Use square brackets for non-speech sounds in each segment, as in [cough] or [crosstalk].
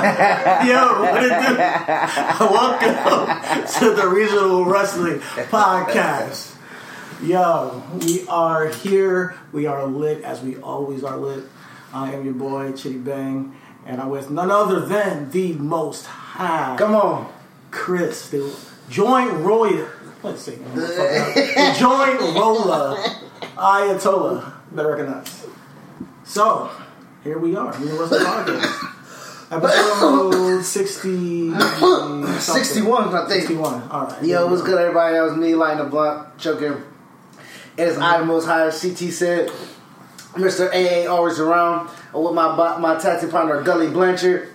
[laughs] Yo, what it do? [laughs] Welcome to the Reasonable Wrestling Podcast. Yo, we are here. We are lit as we always are lit. I am your boy, Chidi Bang, and I'm with none other than the most high. Come on. Chris, the joint roller. Let's see. The [laughs] joint roller Ayatollah. Better recognize. So, here we are. Wrestling Podcast. Episode [coughs] 60. [coughs] 61, I think. 61. All right. Yo, what's good, everybody? That was me, lighting the blunt, choking. It is I, the most high, CT said. Mr. AA always around. With my my tattoo partner, Gully Blanchard.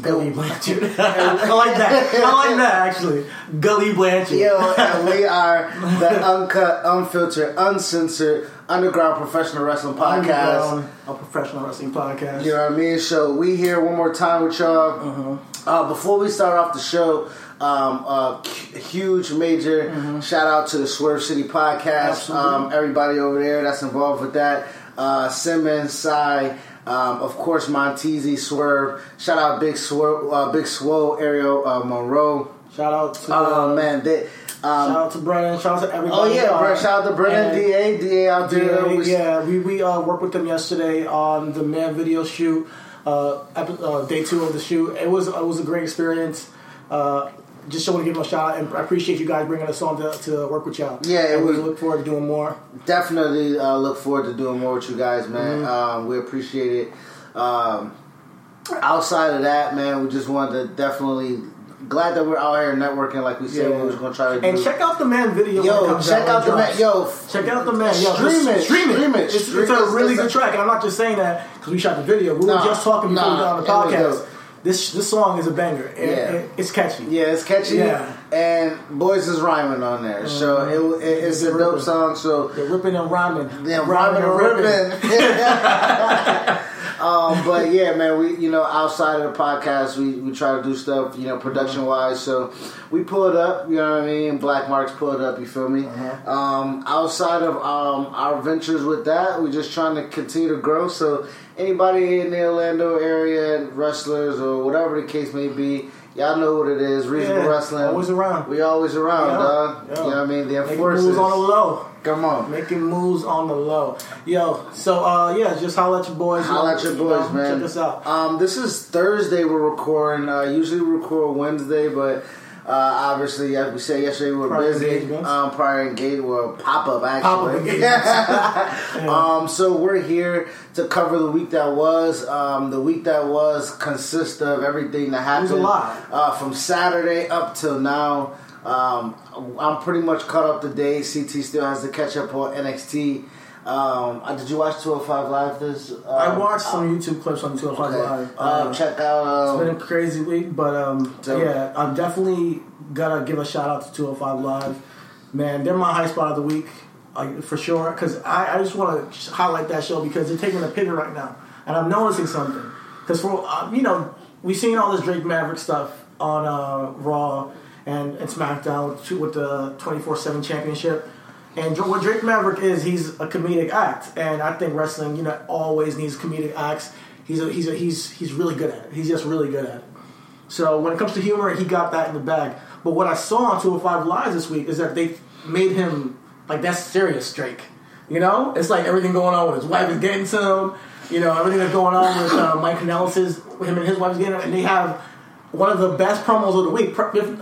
Gully Blanchard. [laughs] I like that. I like that, actually. Gully Blanchard. Yo, and we [laughs] are the uncut, unfiltered, uncensored, underground professional wrestling podcast. Underground, A professional wrestling podcast. You know what I mean? So we here one more time with y'all. Uh, before we start off the show, um, c- huge major shout out to the Swerve City podcast. Um, everybody over there that's involved with that. Uh, Simmons, Cy, um, of course Montezi, Swerve. Shout out Big Swerve, uh, Big Swole, Ariel uh, Monroe. Shout out to. Oh uh, man, they, um, Shout out to Brennan. Shout out to everybody. oh yeah, uh, shout out to Brennan, Da, Da out there. Yeah, We- yeah, we we uh, worked with them yesterday on the man video shoot, uh, epi- uh, day two of the shoot. It was it was a great experience. Uh, just want to give them a shout out, and I appreciate you guys bringing us on to, to work with y'all. Yeah, and we look forward to doing more. definitely uh, look forward to doing more with you guys, man. Mm-hmm. Um, we appreciate it. Um, outside of that, man, we just wanted to definitely glad that we're out here networking, like we said Yeah. we was gonna try to do. And check out the man video. yo, check out the man, yo, Check out the man. Yo, Stream it, Stream it. stream it, It's, stream it's a really good track, and I'm not just saying that because we shot the video. We Nah, were just talking before we got on the podcast. This this song is a banger. It- Yeah. it- it's catchy. yeah, it's catchy, Yeah. And boys is rhyming on there, so Mhm. it, it, it's a They're dope ripping. song. So They're ripping and rhyming. Yeah, rhyming and ripping. [laughs] [laughs] um, but yeah, man, we you know outside of the podcast, we, we try to do stuff you know production wise. So we pull it up, you know what I mean. Black Marks pull it up, you feel me? Um, outside of um, our ventures with that, we're just trying to continue to grow. So anybody in the Orlando area, wrestlers or whatever the case may be. Y'all know what it is. Reasonable Yeah, wrestling. always around. We always around, Yeah, dog. yeah. You know what I mean? The Making enforcers. moves on the low. Come on. Making moves on the low. Yo, so uh yeah, just holla at your boys. Holla at your You boys, know, man. Check us out. Um, this is Thursday. We're recording. Uh, usually we record Wednesday, but uh, obviously, as we said yesterday, we were Prior busy. Um, prior engagement, well, pop up actually. Pop-up [laughs] engagements. um, so we're here to cover the week that was. Um, the week that was consists of everything that happened. a lot. Uh, from Saturday up till now. Um, I'm pretty much caught up to date. CT still has to catch up on NXT. Um, uh, did you watch 205 Live this? Uh, I watched some YouTube clips on 205 Okay. Live. Uh, check out. Um, It's been a crazy week, but um, yeah, I'm definitely gotta give a shout out to 205 Live. Man, they're my high spot of the week, like, for sure. Because I, I just want to highlight that show because they're taking a pivot right now, and I'm noticing something. Because for uh, you know, we've seen all this Drake Maverick stuff on uh, Raw and, and SmackDown with the 24/7 Championship. And what Drake Maverick is, he's a comedic act, and I think wrestling, you know, always needs comedic acts. He's a, he's a, he's he's really good at it. He's just really good at it. So when it comes to humor, he got that in the bag. But what I saw on 205 Live this week is that they made him like that's serious Drake. You know, it's like everything going on with his wife is getting to him. You know, everything that's going on with uh, Mike Kanellis, him and his wife is getting, and they have one of the best promos of the week.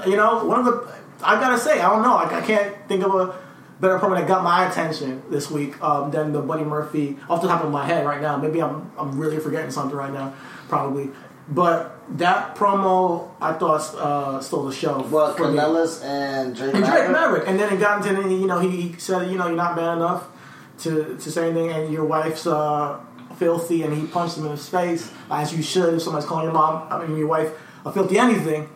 You know, one of the I gotta say, I don't know, I, I can't think of a better promo that got my attention this week um, than the Buddy Murphy off the top of my head right now. Maybe I'm I'm really forgetting something right now, probably. But that promo, I thought uh, stole the show. Well, Kanellis and Drake and Maverick. Drake Maverick, and then it got into you know he, he said you know you're not man enough to to say anything, and your wife's uh, filthy, and he punched him in his face as you should if somebody's calling your mom, I mean your wife a filthy anything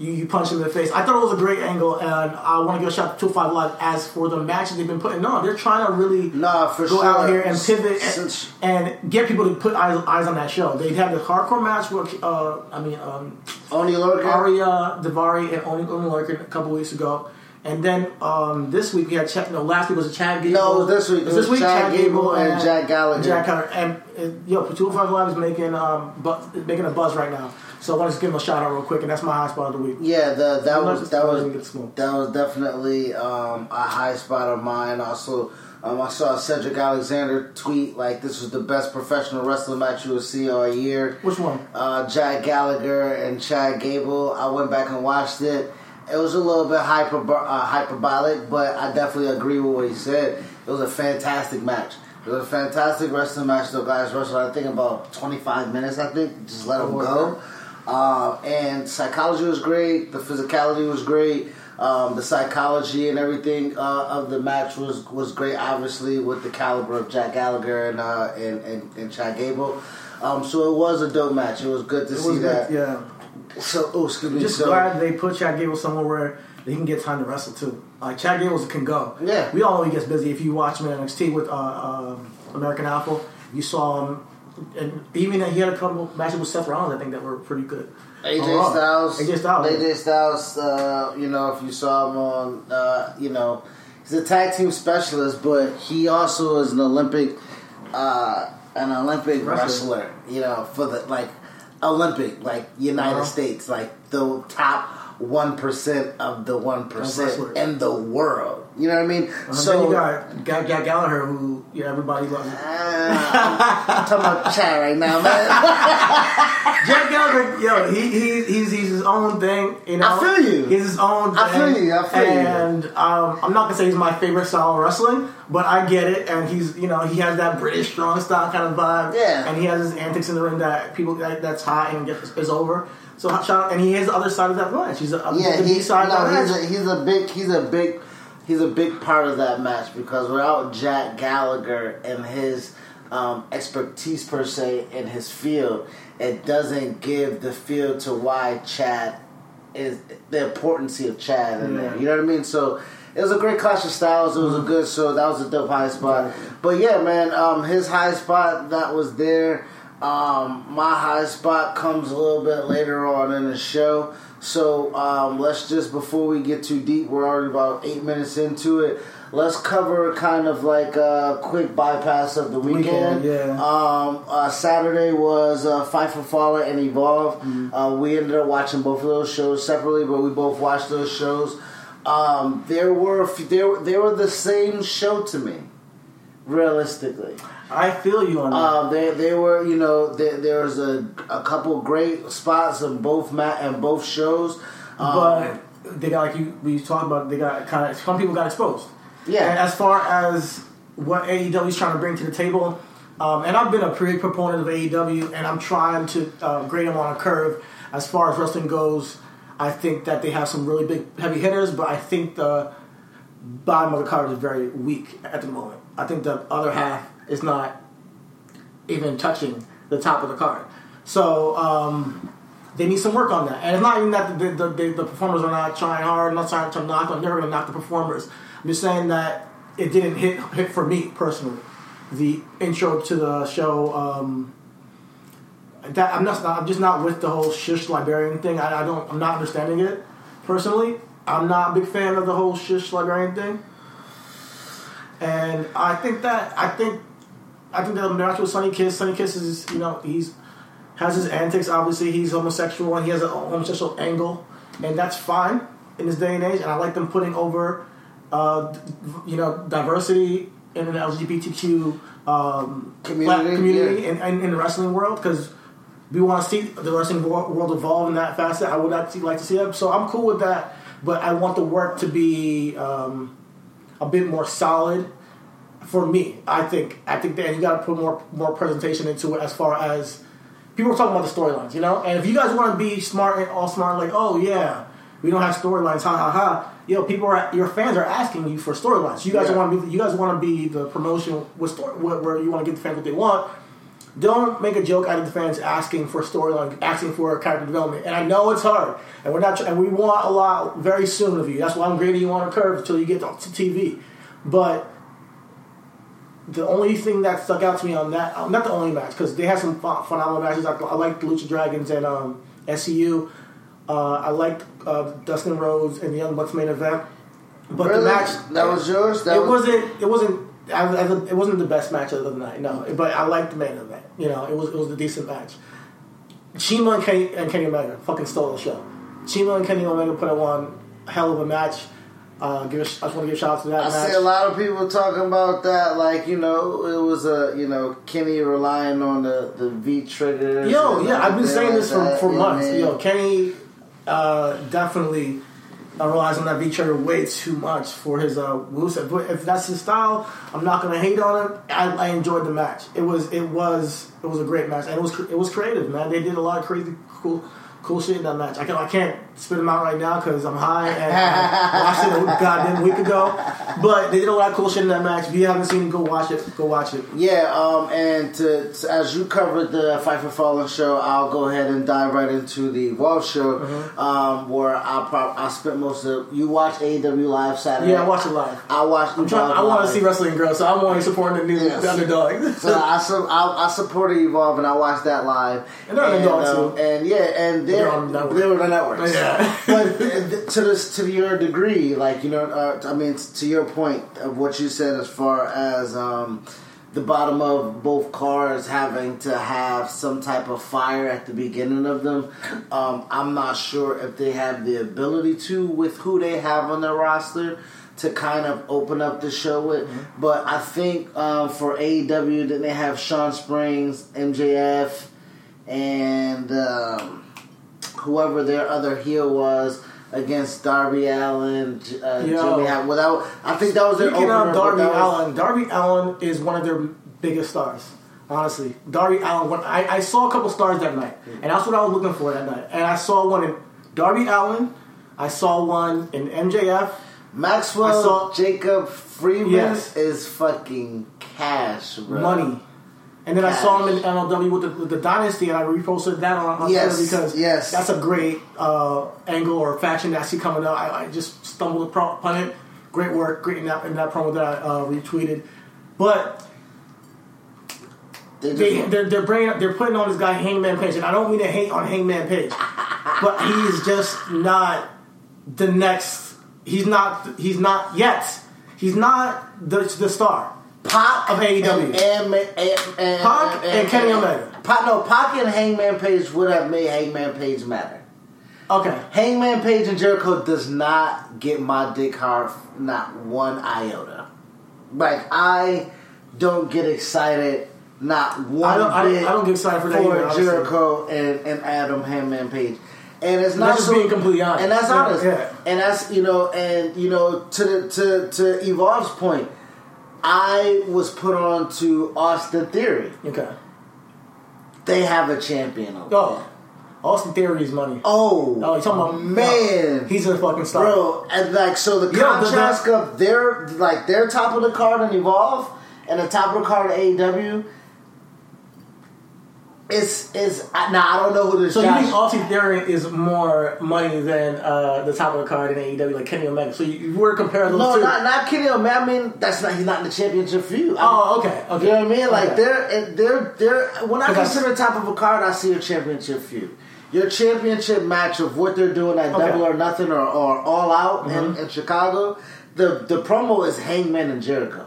you, you punch him in the face. I thought it was a great angle, and I want to give a shout to 205 Live. As for the matches they've been putting on, they're trying to really nah, for go sure. out here and pivot and, and, get people to put eyes, eyes on that show. They had the hardcore match with, uh, I mean, um, Oni Lorcan. Ariya Daivari and Oni, Oni Lorcan a couple weeks ago. And then um, this week we had Chad. No, last week was a Chad Gable. No, this week. it was this week Chad, Chad Gable and, and, Jack Gallagher. Jack Gallagher. And, and yo, 205 Live is making um, bu- making a buzz right now. So I want to give him a shout out real quick, and that's my high spot of the week. Yeah, the, that was that was that was definitely um, a high spot of mine. Also, um, I saw Cedric Alexander tweet like this was the best professional wrestling match you will see all year. Which one? Uh, Jack Gallagher and Chad Gable. I went back and watched it. It was a little bit hyper, uh, hyperbolic, but I definitely agree with what he said. It was a fantastic match. It was a fantastic wrestling match. The guys wrestled, I think, about 25 minutes, I think. Just let them go. Uh, and psychology was great. The physicality was great. Um, the psychology and everything uh, of the match was was great. Obviously, with the caliber of Jack Gallagher and uh, and, and, and Chad Gable. Um, so it was a dope match. It was good to it see that. Good, yeah. So, oh, excuse me. Just so, glad they put Chad Gable somewhere where he can get time to wrestle too. Like Chad Gable can go. Yeah. We all know he gets busy. If you watch him in NXT with uh, uh, American Alpha, you saw him, and even he had a couple matches with Seth Rollins. I think that were pretty good. AJ oh, Styles. AJ Styles. AJ Styles. Uh, you know, if you saw him on, uh, you know, he's a tag team specialist, but he also is an Olympic, uh, an Olympic wrestler. wrestler. You know, for the like Olympic, like United uh-huh. States, like the top one percent of the one percent in the world. You know what I mean? Uh, so you got, got, got Gallagher, who yeah, everybody loves. Uh, I'm talking about Chad right now, man. [laughs] Jack Gallagher, yo, he, he he's he's his own thing. You know, I feel you. He's his own. I feel you. I feel and, you. And um, I'm not gonna say he's my favorite style of wrestling, but I get it. And he's you know he has that British strong style kind of vibe. Yeah. And he has his antics in the ring that people that, that's hot and gets is over. So shout out, and he has the other side of that match. He's a, yeah, he's, side no, he's a, he's a big he's a big he's a big part of that match because without Jack Gallagher and his um, expertise per se in his field, it doesn't give the feel to why Chad is the importance of Chad in there. You know what I mean? So it was a great clash of styles. It was mm-hmm. a good so that was a dope high spot. But yeah, man, um, his high spot that was there. Um, my high spot comes a little bit later on in the show. So um, let's just before we get too deep, we're already about eight minutes into it. Let's cover kind of like a quick bypass of the weekend. weekend yeah. Um, uh, Saturday was uh, Fight for Fallen and Evolve. Mm-hmm. Uh, we ended up watching both of those shows separately, but we both watched those shows. Um, there were they were they were the same show to me, realistically. I feel you on that. Um, they they were you know there, there was a a couple great spots in both mat and both shows, um, but they got like you we talked about they got kind of some people got exposed. Yeah. And as far as what AEW is trying to bring to the table, um, and I've been a pretty proponent of AEW, and I'm trying to uh, grade them on a curve as far as wrestling goes. I think that they have some really big heavy hitters, but I think the bottom of the card is very weak at the moment. I think the other half is not even touching the top of the card. So um, they need some work on that. And it's not even that the, the, the, the performers are not trying hard, not trying to knock. I'm never going to knock the performers. I'm just saying that it didn't hit hit for me personally. The intro to the show. Um, that I'm not. I'm just not with the whole shish librarian thing. I, I don't. I'm not understanding it personally. I'm not a big fan of the whole shish librarian thing. And I think that I think I think the match with Sonny Kiss, Sonny Kiss is you know he's has his antics. Obviously, he's homosexual and he has a homosexual angle, and that's fine. in this day and age, and I like them putting over, uh, you know, diversity in the LGBTQ um, Community, black community yeah. in, in, in the wrestling world because we want to see the wrestling world evolve in that facet. I would actually like to see that, so I'm cool with that. But I want the work to be um, a bit more solid for me. I think I think that you got to put more more presentation into it as far as people are talking about the storylines, you know. And if you guys want to be smart and all smart, like oh yeah, we don't have storylines, ha ha ha. Yo, people are your fans are asking you for storylines. You guys Yeah. want to be you guys want to be the promotion with story where, where you want to get the fans what they want. Don't make a joke out of the fans asking for storyline, asking for character development. And I know it's hard, and we're not, and we want a lot very soon of you. That's why I'm grading you on a curve until you get to TV. But the only thing that stuck out to me on that, uh, not the only match, because they had some phenomenal matches. I, I liked the Lucha Dragons and um, SCU. Uh, I liked uh, Dustin Rhodes and the Young Bucks main event. But Really? the match That was yours? That it was- wasn't. It wasn't. I, I, it wasn't the best match of the night. No, but I liked the main event. You know, it was it was a decent match. CIMA and Kenny, and Kenny Omega fucking stole the show. CIMA and Kenny Omega put on a hell of a match. Uh, give a, I just want to give shout out to that I match. see a lot of people talking about that, like you know, it was a you know Kenny relying on the the V triggers. Yo, yeah, I've been saying this for, for you know what I months. Yo, Kenny uh, definitely uh, relies on that V trigger way too much for his uh, moveset. But if that's his style, I'm not gonna hate on him. I, I enjoyed the match. It was it was it was a great match, and it was it was creative, man. They did a lot of crazy cool. Cool shit in that match. I can I can't spit them out right now because I'm high and I watched it a goddamn week ago. But they did a lot of cool shit in that match. If you haven't seen it, go watch it. Go watch it. Yeah, um, and to, to- as you covered the Fight for Fallen show, I'll go ahead and dive right into the Evolve show, Mm-hmm. um, where I prob- I spent most of. You watch AEW live Saturday. Yeah, I watched it live. I watched. I'm trying, I want to see wrestling girls, so I'm only supporting the new Yes. the underdog. [laughs] So I, I, I supported Evolve and I watched that live. And the um, too. And yeah, and they're, They're on the network. they're on the networks. Yeah. [laughs] but uh, to this to your degree, like you know, uh, I mean, to your point of what you said as far as um, the bottom of both cars having to have some type of fire at the beginning of them. Um, I'm not sure if they have the ability to with who they have on their roster to kind of open up the show with. Mm-hmm. But I think um, for AEW, then they have Sean Springs, MJF, and um, whoever their other heel was against Darby Allin, uh, Yo. Jimmy. Allin. Without, I think that was their Speaking opener. of Darby Allin, Darby Allin is one of their biggest stars. Honestly, Darby Allin. When I, I saw a couple stars that night, and that's what I was looking for that night. And I saw one in Darby Allin. I saw one in MJF. Maxwell I saw- Jacob Friedman Yes. is fucking cash, bro. money. And then I saw him in MLW with the, with the Dynasty, and I reposted that on, on Yes, Twitter because yes. that's a great uh, angle or faction that I see coming up. I, I just stumbled upon it. Great work, great in that, in that promo that I uh, retweeted. But they, they they're, they're bringing they're putting on this guy Hangman Page, and I don't mean to hate on Hangman Page, [laughs] but he is just not the next. He's not. He's not yet. He's not the the star. Pac of AEW. and, and, and, and Pac and Kenny Omega. Pac, no, Pac and Hangman Page would have made Hangman Page matter. Okay, Hangman Page and Jericho does not get my dick hard, not one iota. Like I don't get excited, not one I don't- I- bit I don't get excited for that either. Jericho and, and Adam Hangman Page. And it's not That's just so, being completely honest. and that's Yeah, honest, yeah. and that's you know, and you know, to the, to to Evolve's point, I was put on to Austin Theory. okay. They have a champion over oh. there. Oh, Austin Theory is money. Oh, Oh, you talking about man? He's a fucking star. Bro, and like so the Yo, the- contrast of their like their top of the card in Evolve and the top of the card in AEW is is now I don't know who this So you think Austin Theory is more money than uh, the top of the card in AEW, like Kenny Omega? So you, you were compare those No, two? not not Kenny Omega. I mean, that's not he's not in the championship feud. I Oh, okay, okay. You know what I mean? Like Okay. they're they're they're when I consider top of a card, I see a championship feud. Your championship match of what they're doing at Okay. Double or Nothing or, or All Out in, Mhm. in Chicago, the the promo is Hangman and Jericho.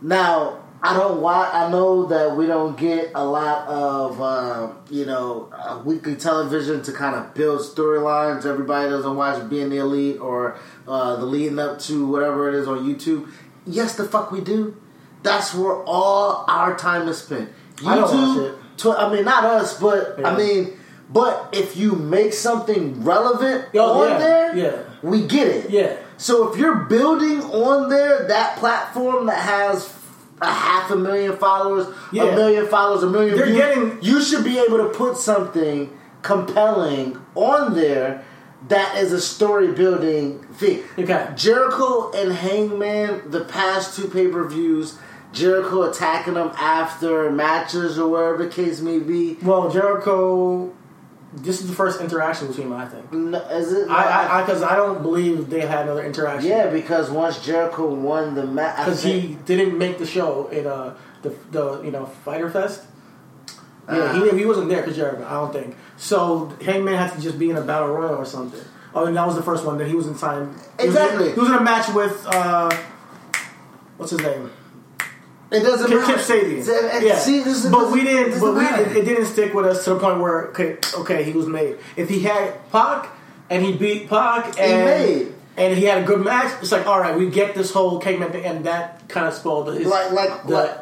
Now I don't watch. I know that we don't get a lot of uh, you know uh, weekly television to kind of build storylines. Everybody doesn't watch Being the Elite or uh, the leading up to whatever it is on YouTube. Yes, the fuck we do. That's where all our time is spent. YouTube. I don't watch it. Tw- I mean, not us, but Yeah. I mean, but if you make something relevant Oh, on yeah, there, yeah. we get it. Yeah. So if you're building on there that platform that has a half a million followers, Yeah. a million followers, a million They're views, getting- you should be able to put something compelling on there that is a story building thing. Okay. Jericho and Hangman, the past two pay per views, Jericho attacking them after matches or wherever the case may be. Well, Jericho. This is the first interaction between them, I think. N- Is it? I, I, because I, don't believe they had another interaction. yeah, because once Jericho won the match, because he didn't make the show in uh the the you know Fyter Fest. Yeah, Uh. he he wasn't there because Jericho. I don't think so. Hangman had to just be in a battle royal or something. Oh, and that was the first one. that he was in time. he was Exactly. He was in a match with uh, what's his name? It doesn't matter. Kip Sabian. Yeah, see, this but we didn't. But we matter. it, didn't stick with us to the point where okay, okay, he was made. If he had Pac and he beat Pac and made. and he had a good match, it's like all right, we get this whole Kingman thing, and that kind of spoiled it. Like- like- the, like-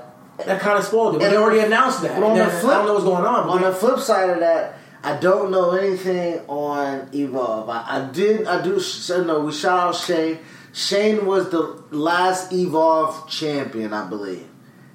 that kind of spoiled it. But they already announced that. On the flip, I don't know what's going on. On the flip side of that, I don't know anything on Evolve. I, I did. I do. So no, we shout out Shane. Shane was the last Evolve champion, I believe.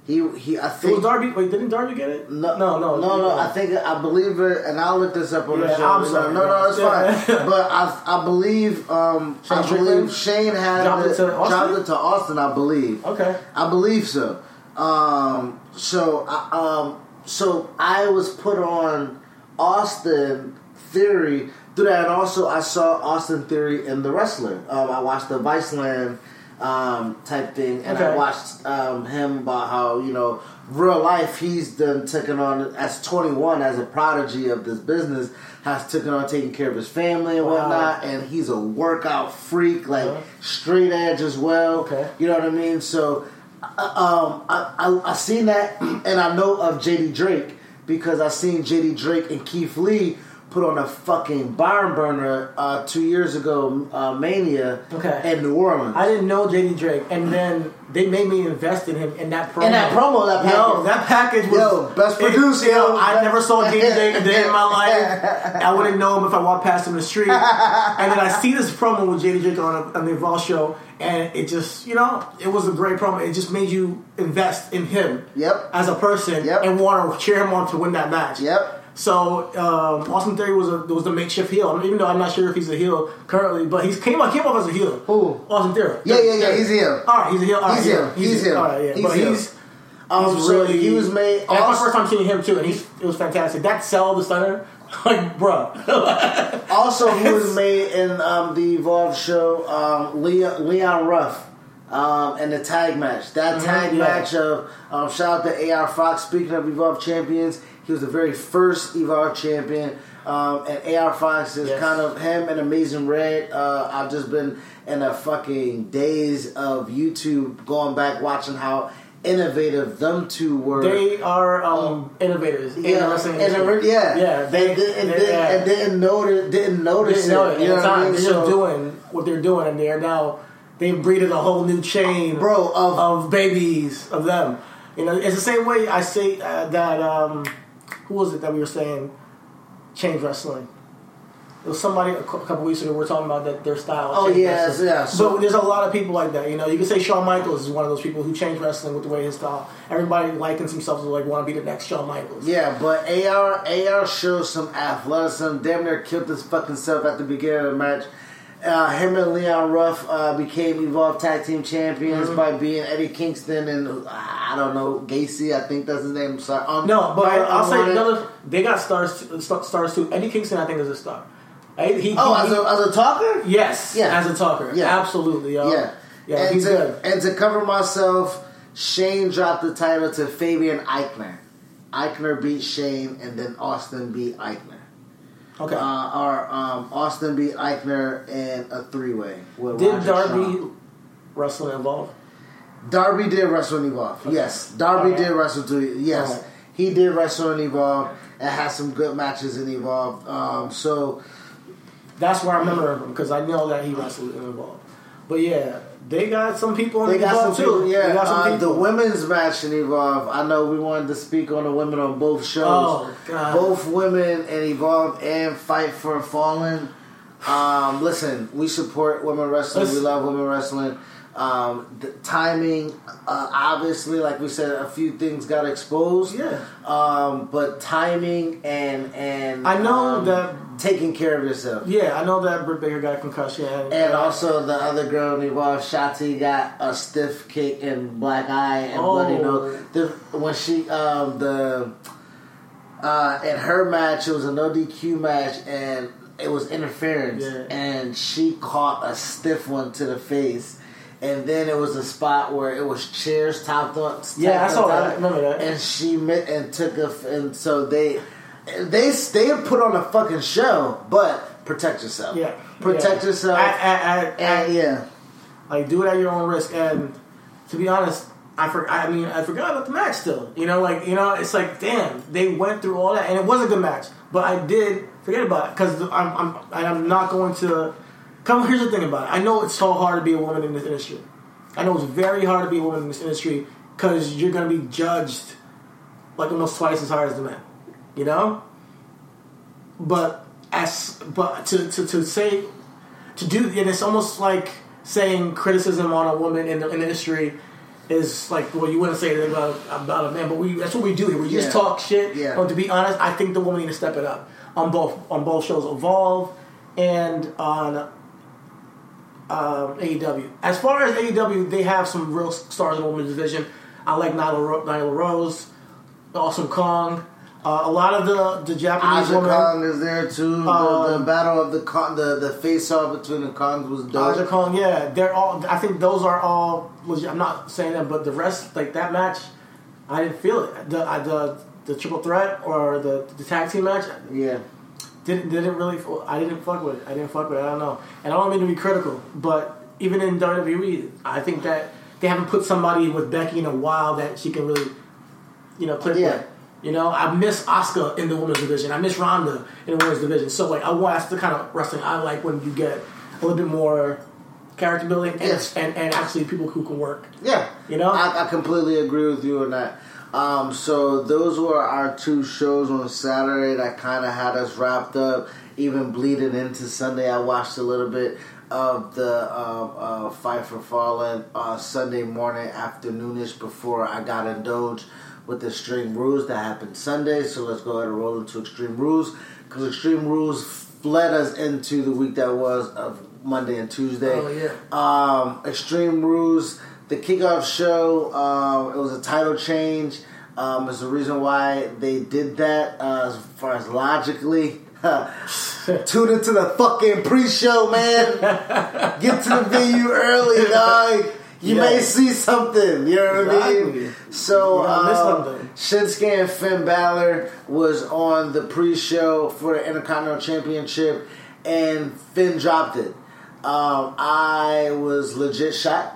He he. I think was Darby. Wait, didn't Darby get it? No, no, no, no, no. I think I believe it, and I'll look this up on the Yeah, show. I'm No, sorry. No, no, it's Yeah. fine. [laughs] But I, I believe, um, Shane I believe Shane had Dropped it the- to Austin? dropped it to Austin. I believe. Okay. I believe so. Um, so, I, um, so I was put on Austin Theory through that, and also I saw Austin Theory in the wrestler. Um, I watched the Viceland um, type thing, and I watched um, him about how you know real life he's done taken on as 21 as a prodigy of this business has taken on taking care of his family and Wow. whatnot and he's a workout freak like Uh-huh. straight edge as well Okay. you know what i mean so um, I, I I seen that, [clears throat] and I know of JD Drake because I seen JD Drake and Keith Lee put on a fucking barn burner uh, two years ago, uh, Mania, Okay. in New Orleans. I didn't know JD Drake, and then they made me invest in him in that promo. In that promo, that Yo, package. that package was Yo, best it- producer, yo, yo. I never saw JD [laughs] Drake a day in my life. I wouldn't know him if I walked past him in the street. [laughs] and then I see this promo with JD Drake on, a, on the Evolve show, and it just, you know, it was a great promo. It just made you invest in him Yep. as a person Yep. and want to cheer him on to win that match. Yep. So um, Austin Theory was a was the makeshift heel. I mean, even though I'm not sure if he's a heel currently, but he's came came off as a heel. Who? Austin Theory. Yeah, yeah, yeah, he's a heel. All right, he's a heel. All right, He's yeah, heel. He's heel. All right, yeah, He's but heel. he's. Um, he's so really, he was made. that's my first time seeing him too, and he's it was fantastic. That sell the stunner, [laughs] like, bro. also who was [laughs] made in um, the Evolve show, um, Leon, Leon Ruff. Um, and the tag match. That tag yeah. match of um, shout out to AR Fox. Speaking of Evolve champions, he was the very first Evolve champion. Um, and AR Fox is Yes. kind of him and Amazing Red. Uh, I've just been in a fucking days of YouTube going back watching how innovative them two were. they are um, innovators in the yeah, industry. yeah, yeah, they, did, and, they- did, yeah. and didn't notice, didn't notice didn't know it it. You know what I mean? They're So- doing what they're doing, and they're now they've breeded a whole new chain, Bro, of- of babies of them. You know, it's the same way I say uh, that. Um, who was it that we were saying changed wrestling? It was somebody a couple weeks ago. We were talking about that their style. Oh, yes, wrestling. yeah, so- So there's a lot of people like that. You know, you can say Shawn Michaels is one of those people who changed wrestling with the way his style. Everybody likens themselves to like want to be the next Shawn Michaels. Yeah, but AR AR shows some athleticism. Damn near killed his fucking self at the beginning of the match. Uh, him and Leon Ruff uh, became Evolve Tag Team Champions Mm-hmm. by being Eddie Kingston and uh, I don't know Gacy. I think that's his name. I'm sorry. Um, No, but by- I'll say another. They got stars. Stars too. Eddie Kingston, I think, is a star. He, he, Oh, he- as a, as a talker? yes, Yeah. as a talker, Yeah. absolutely, yo. Yeah, yeah, and he's to, good. And to cover myself, Shane dropped the title to Fabian Aichner. Aichner beat Shane, and then Austin beat Aichner. Okay. Uh, or um, Austin beat Aichner in a three way. Did Darby wrestling involved? Darby did wrestle in Evolve. Yes, Darby did wrestle to. Yes, he did wrestle in Evolve and had some good matches in Evolve. Um, so That's where I remember him because I know that he wrestled Evolve. But yeah, they got some people in they got some Evolve too. people. Yeah, got some uh, the women's match in Evolve. I know we wanted to speak on the women on both shows. Oh, God. Both women in Evolve and Fight for Fallen. Um, listen, we support women wrestling. we love women wrestling. Um, the timing, uh, obviously, like we said, a few things got exposed. Yeah. Um, but timing and and I know um, that- taking care of yourself. Yeah, I know that Britt Baker got a concussion. And, And also the other girl involved, Shotzi, got a stiff kick and black eye and bloody Oh. nose. The, when she um the uh in her match, it was a no DQ match and it was interference, Yeah. and she caught a stiff one to the face. And then it was a spot where it was chairs topped up. Yeah, I saw that. I remember that. And she met and took a, and so they they they put on a fucking show, but protect yourself. yeah, protect yeah. yourself. At, at, at, and yeah, like do it at your own risk. And to be honest, I for, I mean I forgot about the match still. You know, like you know, it's like damn, they went through all that, and it was a good match. But I did forget about it because I'm I'm I'm not going to. Come here's the thing about it. I know it's so hard to be a woman in this industry. I know it's very hard to be a woman in this industry because you're going to be judged like almost twice as hard as the men. You know. But as but to to, to say to do and it's almost like saying criticism on a woman in the, in the industry is like well you wouldn't say anything about about a man but we that's what we do here we just Yeah. talk shit Yeah. but to be honest I think the woman need to step it up on both on both shows Evolve and on um, AEW as far as AEW they have some real stars in the women's division I like Nyla, Ro- Nyla Rose Awesome Kong uh, a lot of the the Japanese Aja women Kong is there too. the, Um, the battle of the Kong, the the face off between the Kongs was dope. Aja Kong, yeah, they're all. I think those are all legit. I'm not saying that, but the rest, like that match, I didn't feel it. The I- the the triple threat or the the tag team match yeah, didn't didn't really. I didn't fuck with. it. I didn't fuck with. it. I don't know, and I don't mean to be critical, but even in WWE, I think that they haven't put somebody with Becky in a while that she can really, you know, click Yeah. with. You know, I miss Asuka in the women's division. I miss Ronda in the women's division. So like, I want that's the kind of wrestling I like when you get a little bit more character building and Yes. and, and actually people who can work. yeah. You know? I, I completely agree with you on that. Um, so those were our two shows on Saturday that kind of had us wrapped up, even bleeding into Sunday. I watched a little bit of the um, uh, Fight for Fallen uh, Sunday morning, afternoonish before I got indulged with the Extreme Rules that happened Sunday. So let's go ahead and roll into Extreme Rules because Extreme Rules led us into the week that was of Monday and Tuesday. Oh, yeah. Um, Extreme Rules, the kickoff show, um, it was a title change. Um, there's a reason why they did that uh, as far as logically. [laughs] Tune into the fucking pre-show, man. Get to the venue early, dog. You Yeah. may see something. You know what I mean? So, You gotta miss um, something. Shinsuke and Finn Balor was on the pre-show for the Intercontinental Championship, and Finn dropped it. Um, I was legit shocked.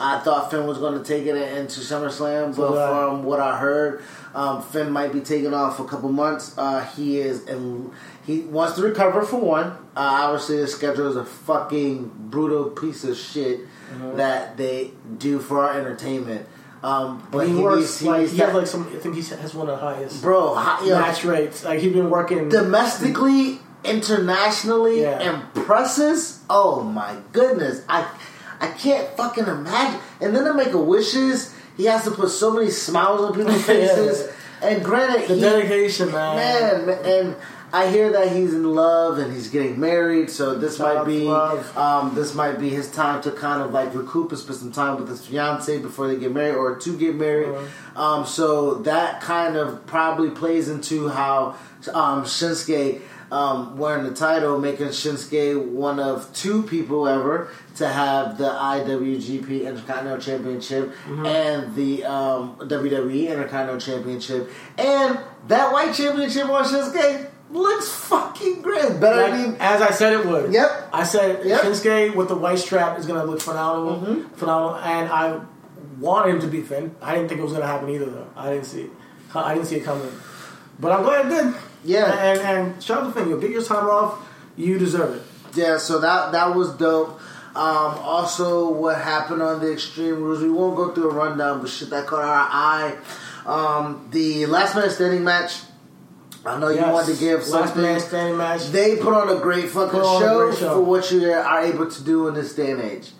I thought Finn was going to take it into SummerSlam, but from what I heard, um, Finn might be taking off a couple months. Uh, he is, and he wants to recover for one. Uh, obviously, his schedule is a fucking brutal piece of shit Mm-hmm. that they do for our entertainment. Um, but he, he, works he like he has like some. I think he has one of the highest bro. Yo, match rates. Like he's been working. domestically, internationally, Yeah. impresses. Oh my goodness, I I can't fucking imagine. And then to make a wishes, he has to put so many smiles on people's [laughs] Yeah. faces. And granted, the he, dedication, man. man, ma- and I hear that he's in love and he's getting married. So this might be um, this might be his time to kind of like recoup and spend some time with his fiance before they get married or to get married. Uh-huh. Um, so that kind of probably plays into how um, Shinsuke um, wearing the title, making Shinsuke one of two people ever to have the IWGP Intercontinental Championship Mm-hmm. and the um, WWE Intercontinental Championship, and that white championship on Shinsuke looks fucking great. Better Like, than as I said it would. Yep. I said Yep. Shinsuke with the white strap is to look phenomenal, phenomenal, and I wanted him to beat Finn. I didn't think it was gonna happen either, though. I didn't see it. I didn't see it coming. But I'm glad it did. Yeah. And and shout out to Finn. You get your time off. You deserve it. Yeah, so that that was dope. Um, also, what happened on the Extreme Rules? We won't go through a rundown, but shit that caught our eye. Um, the last man standing match. I know you Yes. wanted to give Last something. man standing match. They put on a great fucking show, great show. for what you are able to do in this day and age.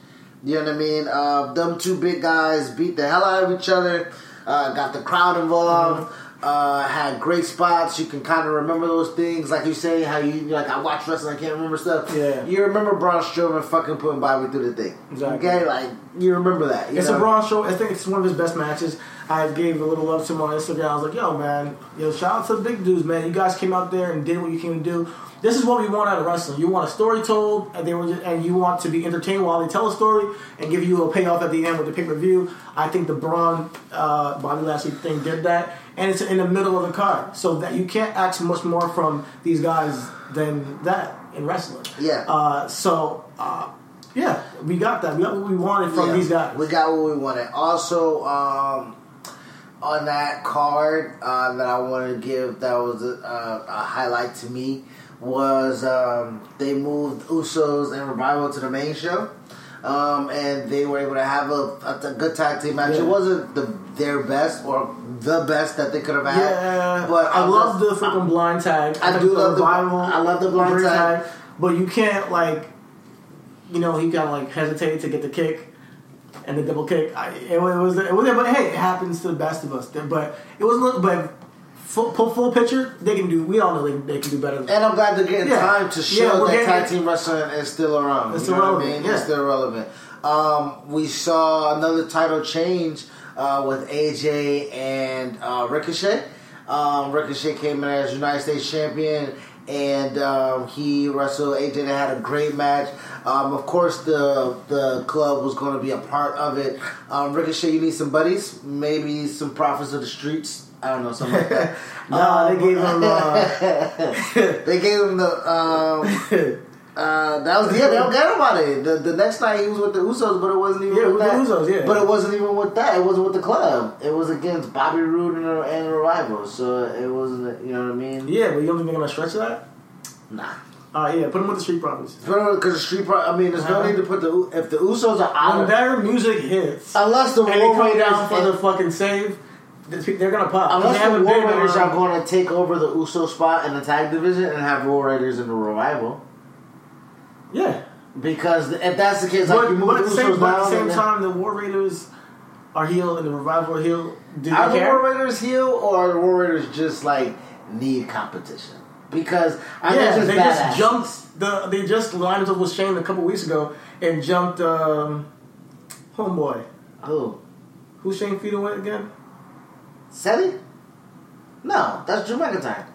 You know what I mean? Uh, them two big guys beat the hell out of each other. Uh, got the crowd involved. Mm-hmm. Uh, had great spots. You can kind of remember those things, like you say, how you like I watch wrestling, I can't remember stuff. Yeah. you remember Braun Strowman fucking putting Bobby through the thing. Exactly. Okay, like you remember that. You It's know? a Braun show. I think it's one of his best matches. I gave a little love to him on Instagram. I was like, "Yo, man, yo, shout out to the big dudes, man. You guys came out there and did what you came to do. This is what we want out of wrestling. You want a story told, and they were, just, and you want to be entertained while they tell a story and give you a payoff at the end with the pay per view. I think the Braun uh, Bobby Lashley thing did that, and it's in the middle of the card, so that you can't ask much more from these guys than that in wrestling. Yeah. Uh, so. Uh, yeah, we got that. We got what we wanted from Yeah, these guys. We got what we wanted. Also, um, on that card uh, that I want to give, that was a, a, a highlight to me, was um, they moved Usos and Revival to the main show. Um, and they were able to have a, a, good tag team match. Yeah. It wasn't the, their best or the best that they could have had. Yeah, but I I'm love the freaking blind tag. I think do love the- I love the blind great tag. but you can't like, you know, he kind of like hesitated to get the kick and the double kick. I, it, was it was but hey, it happens to the best of us. But it wasn't. But full, full, picture, they can do. We all know they, they can do better. And I'm glad they're getting Yeah. time to show we're that getting tag team wrestling is still around. It's still what I relevant, mean? It's still relevant. Um, we saw another title change uh, with AJ and uh, Ricochet. Um, Ricochet came in as United States champion, and um, he wrestled AJ. They had a great match. Um, of course, the the club was going to be a part of it. Um, Ricochet, you need some buddies, maybe some prophets of the streets. I don't know, something like that. [laughs] Nah, they Um, gave him. Uh, [laughs] they gave him the. [laughs] Uh, that was yeah. They don't get about it. The, the next night he was with the Usos, but it wasn't even Yeah, with with the that. Usos, yeah. But it wasn't even with that. It wasn't with the club. It was against Bobby Roode and, and Revival. So it wasn't. You know what I mean? yeah, but you don't think they're gonna stretch that? Nah. Uh, yeah, put him with the street profits. Because the street. Pro- I mean, there's no Uh-huh. need to put the if the Usos are out. When their music hits, Unless the War Raiders down for the fucking save, they're gonna pop. Unless the War Raiders are going to take over the Uso spot in the tag division and have War Raiders in the Revival. Yeah. Because if that's the case, like But, you move but at the same, but at the same time, the War Raiders are heel and the Revival are heel. Do Are the? War Raiders heel or are the War Raiders just like need competition? Because I yeah, just they badasses. just jumped. The they just lined up with Shane a couple weeks ago and jumped um, homeboy. Who? Who's Shane feuding with again? Seti? No, that's Drew McIntyre.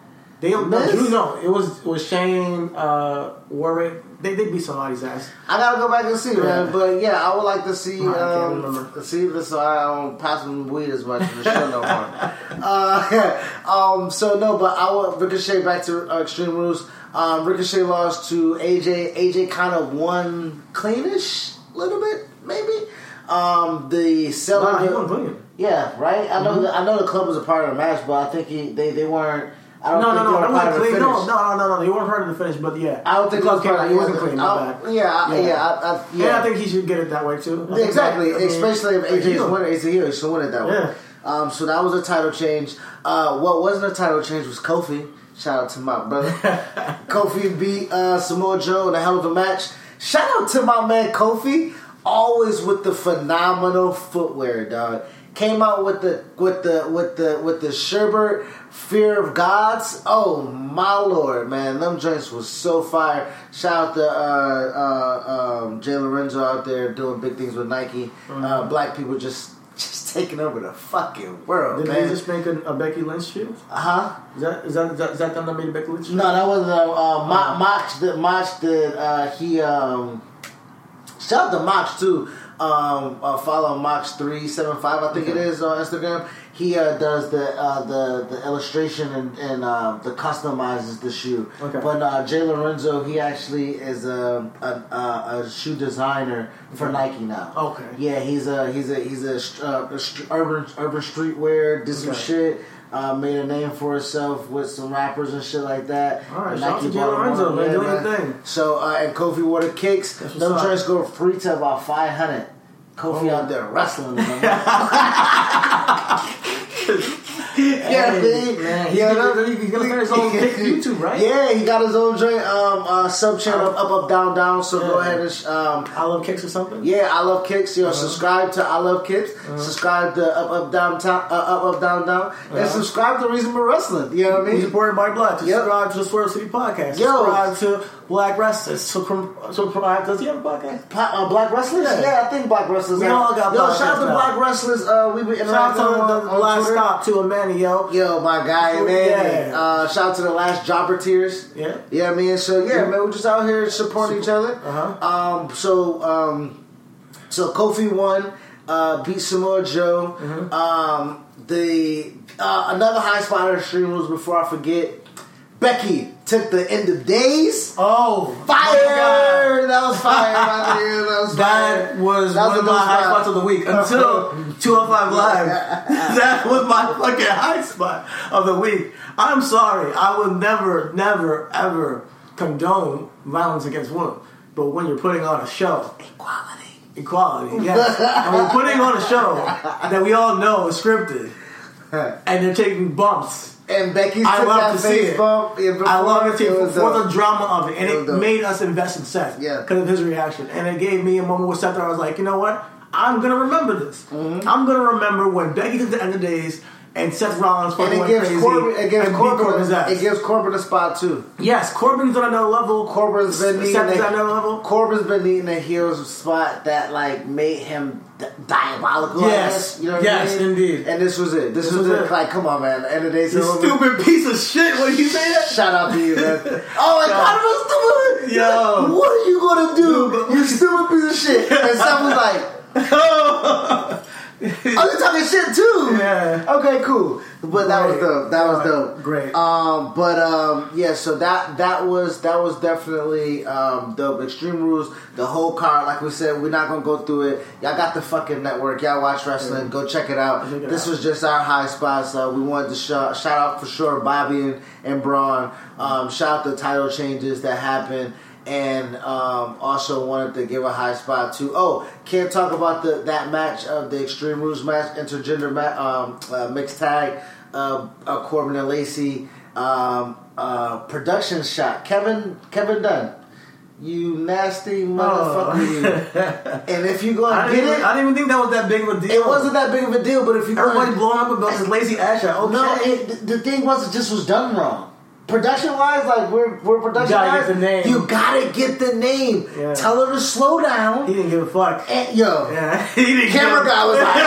They no? Drew, no, it was it was Shane uh, Warwick. They they beat somebody's ass. I gotta go back and see, man. But yeah, I would like to see. I can't Um, see this, so I don't pass some weed as much in the show no more. [laughs] Uh, [laughs] um, so no, but I will Ricochet back to uh, Extreme Rules. Um, Ricochet lost to AJ. AJ kind of won cleanish, a little bit, maybe. Um, the Nah, seller. he won clean. Yeah, right. I Mm-hmm. know. The, I know the club was a part of the match, but I think he they, they weren't. I don't No, think no, no, were part of the clean. finish. No, no, no, no, no. You weren't part of the finish, but yeah. I don't think he was part of He the- wasn't clean. My bad. Yeah, Yeah. yeah, I, I, yeah. Yeah, I think he should get it that way too. I Exactly, that- I mean, especially if AJ's heel. winner. He's a heel. He should win it that way. Yeah. Um, so that was a title change. Uh, what wasn't a title change was Kofi. Shout out to my brother. [laughs] Kofi beat uh, Samoa Joe in a hell of a match. Shout out to my man Kofi. Always with the phenomenal footwear, dog. Came out with the with the with the with the Sherbert Fear of Gods. Oh my lord, man, them joints was so fire. Shout out to uh, uh, um, Jay Lorenzo out there doing big things with Nike. Uh, black people just [laughs] just taking over the fucking world, Did man. they just make a, a Becky Lynch shoe? uh huh. Is that is that is that, is that them that made a Becky Lynch shoe? No, that was uh, uh, Mach, Mach did, Mach did, uh, he, um, shout out to Mach too. Um, uh, follow Mach375, I think it is on Instagram. he uh, does the uh, the the illustration and, and uh, the customizes the shoe. Okay. But uh, Jay Lorenzo, he actually is a a, a, a shoe designer for Nike now. Okay. Yeah, he's a he's a he's a, uh, a str- urban urban streetwear. Did some Okay. shit. Uh, made a name for himself with some rappers and shit like that. All right, shout out to Jay Lorenzo, man, doing man. thing. So uh, and Kofi the kicks. That's up. joints go free to about five hundred. Kofi Oh. out there wrestling. [laughs] yeah, Hey, man. man, he's Yeah, gonna- that- he's gonna finish his own YouTube, right? Yeah, he got his own joint um, uh, sub channel Uh, up, up, down, down. So go ahead and sh- um, I love kicks or something. yeah, I love kicks. Uh-huh. Subscribe to I love kicks. Subscribe to up, up, down, town, uh, up, up, down, down, and Uh-huh. subscribe to Reasonable Wrestling. You know what I mean? supported by Black. Yep. Subscribe to the Swerve City Podcast. Yo. Subscribe to Black Wrestlers. Subscribe. Does he have a podcast? Uh, Black Wrestlers? Yeah. Yeah. I think Black Wrestlers. We have- all got Yo, shout out to. Black Wrestlers. Uh, we been Shout out to on, the, on last Twitter. stop to Amanda, yo. Yo, my guy, Oh, man. yeah. Uh, shout out to the last Jobber Tears. Yeah. Yeah, I mean, so yeah, man, we're just out here supporting each other. Uh-huh. Um, so, um, so Kofi won, uh, beat Samoa Joe. Mm-hmm. Um, the uh, another high spot of the Extreme Rules before I forget. Becky took the end of days. Oh, Fire! That was fire. That was fire. That was That one of my high spot. spots of the week until 205 Live. [laughs] that was my fucking high spot of the week. I'm sorry. I will never, never, ever condone violence against women. But when you're putting on a show, Equality. equality, [laughs] yes. and we're putting on a show that we all know is scripted, [laughs] and they're taking bumps. And Becky I love that to see it. bump. I love it before too for, for the drama of it, and It it, made us invest in Seth Yeah. because of his reaction, and it gave me a moment with Seth where I was like, you know what, I'm gonna remember this. Mm-hmm. I'm gonna remember when Becky did the end of days and Seth Rollins fucking And it gives crazy Corbin, it gives Corbin's Corbin, ass. it gives Corbin a spot too. yes, Corbin's on another level. Corbin's been needing Seth is a- on another level. Corbin's been needing a hero's spot that like made him d- diabolical. Yes. you know Yes, I mean? indeed. And this was it. This, This was, was it. it. Like, come on, man. At the end of the day, You stupid piece of shit. What you say that? Shout out to you, man. [laughs] oh my god, I'm stupid. Yo. what are you gonna do? You stupid piece of shit. And was like, [laughs] oh. [laughs] "Oh, you talking shit too?" Yeah. Okay, cool. But that was dope. That was dope. Great. Um, but um, yeah. So that that was that was definitely um, dope. Extreme Rules. The whole card, like we said, we're not gonna go through it. Y'all got the fucking network. Y'all watch wrestling. Go check it out. Check it this out. was just our high spots. Uh, we wanted to shout, shout out for sure Bobby and, and Braun. Um, shout out the title changes that happened. And um, also wanted to give a high spot to oh can't talk about the that match of the Extreme Rules match intergender ma- um, uh, mixed tag uh, uh, Corbin and Lacey um, uh, production shot Kevin Kevin Dunn you nasty motherfucker you [laughs] and if you go didn't, get even, it I didn't even think that was that big of a deal. it wasn't that big of a deal but if you Everybody blowing up about this lazy ass shot. Okay. no, it, the- the thing was, it just was done wrong. Production wise, like we're we're production gotta wise, get the name. you gotta get the name. Yeah. Tell her to slow down. he didn't give a fuck. And, yo, Yeah, [laughs] he didn't camera give a- guy was like,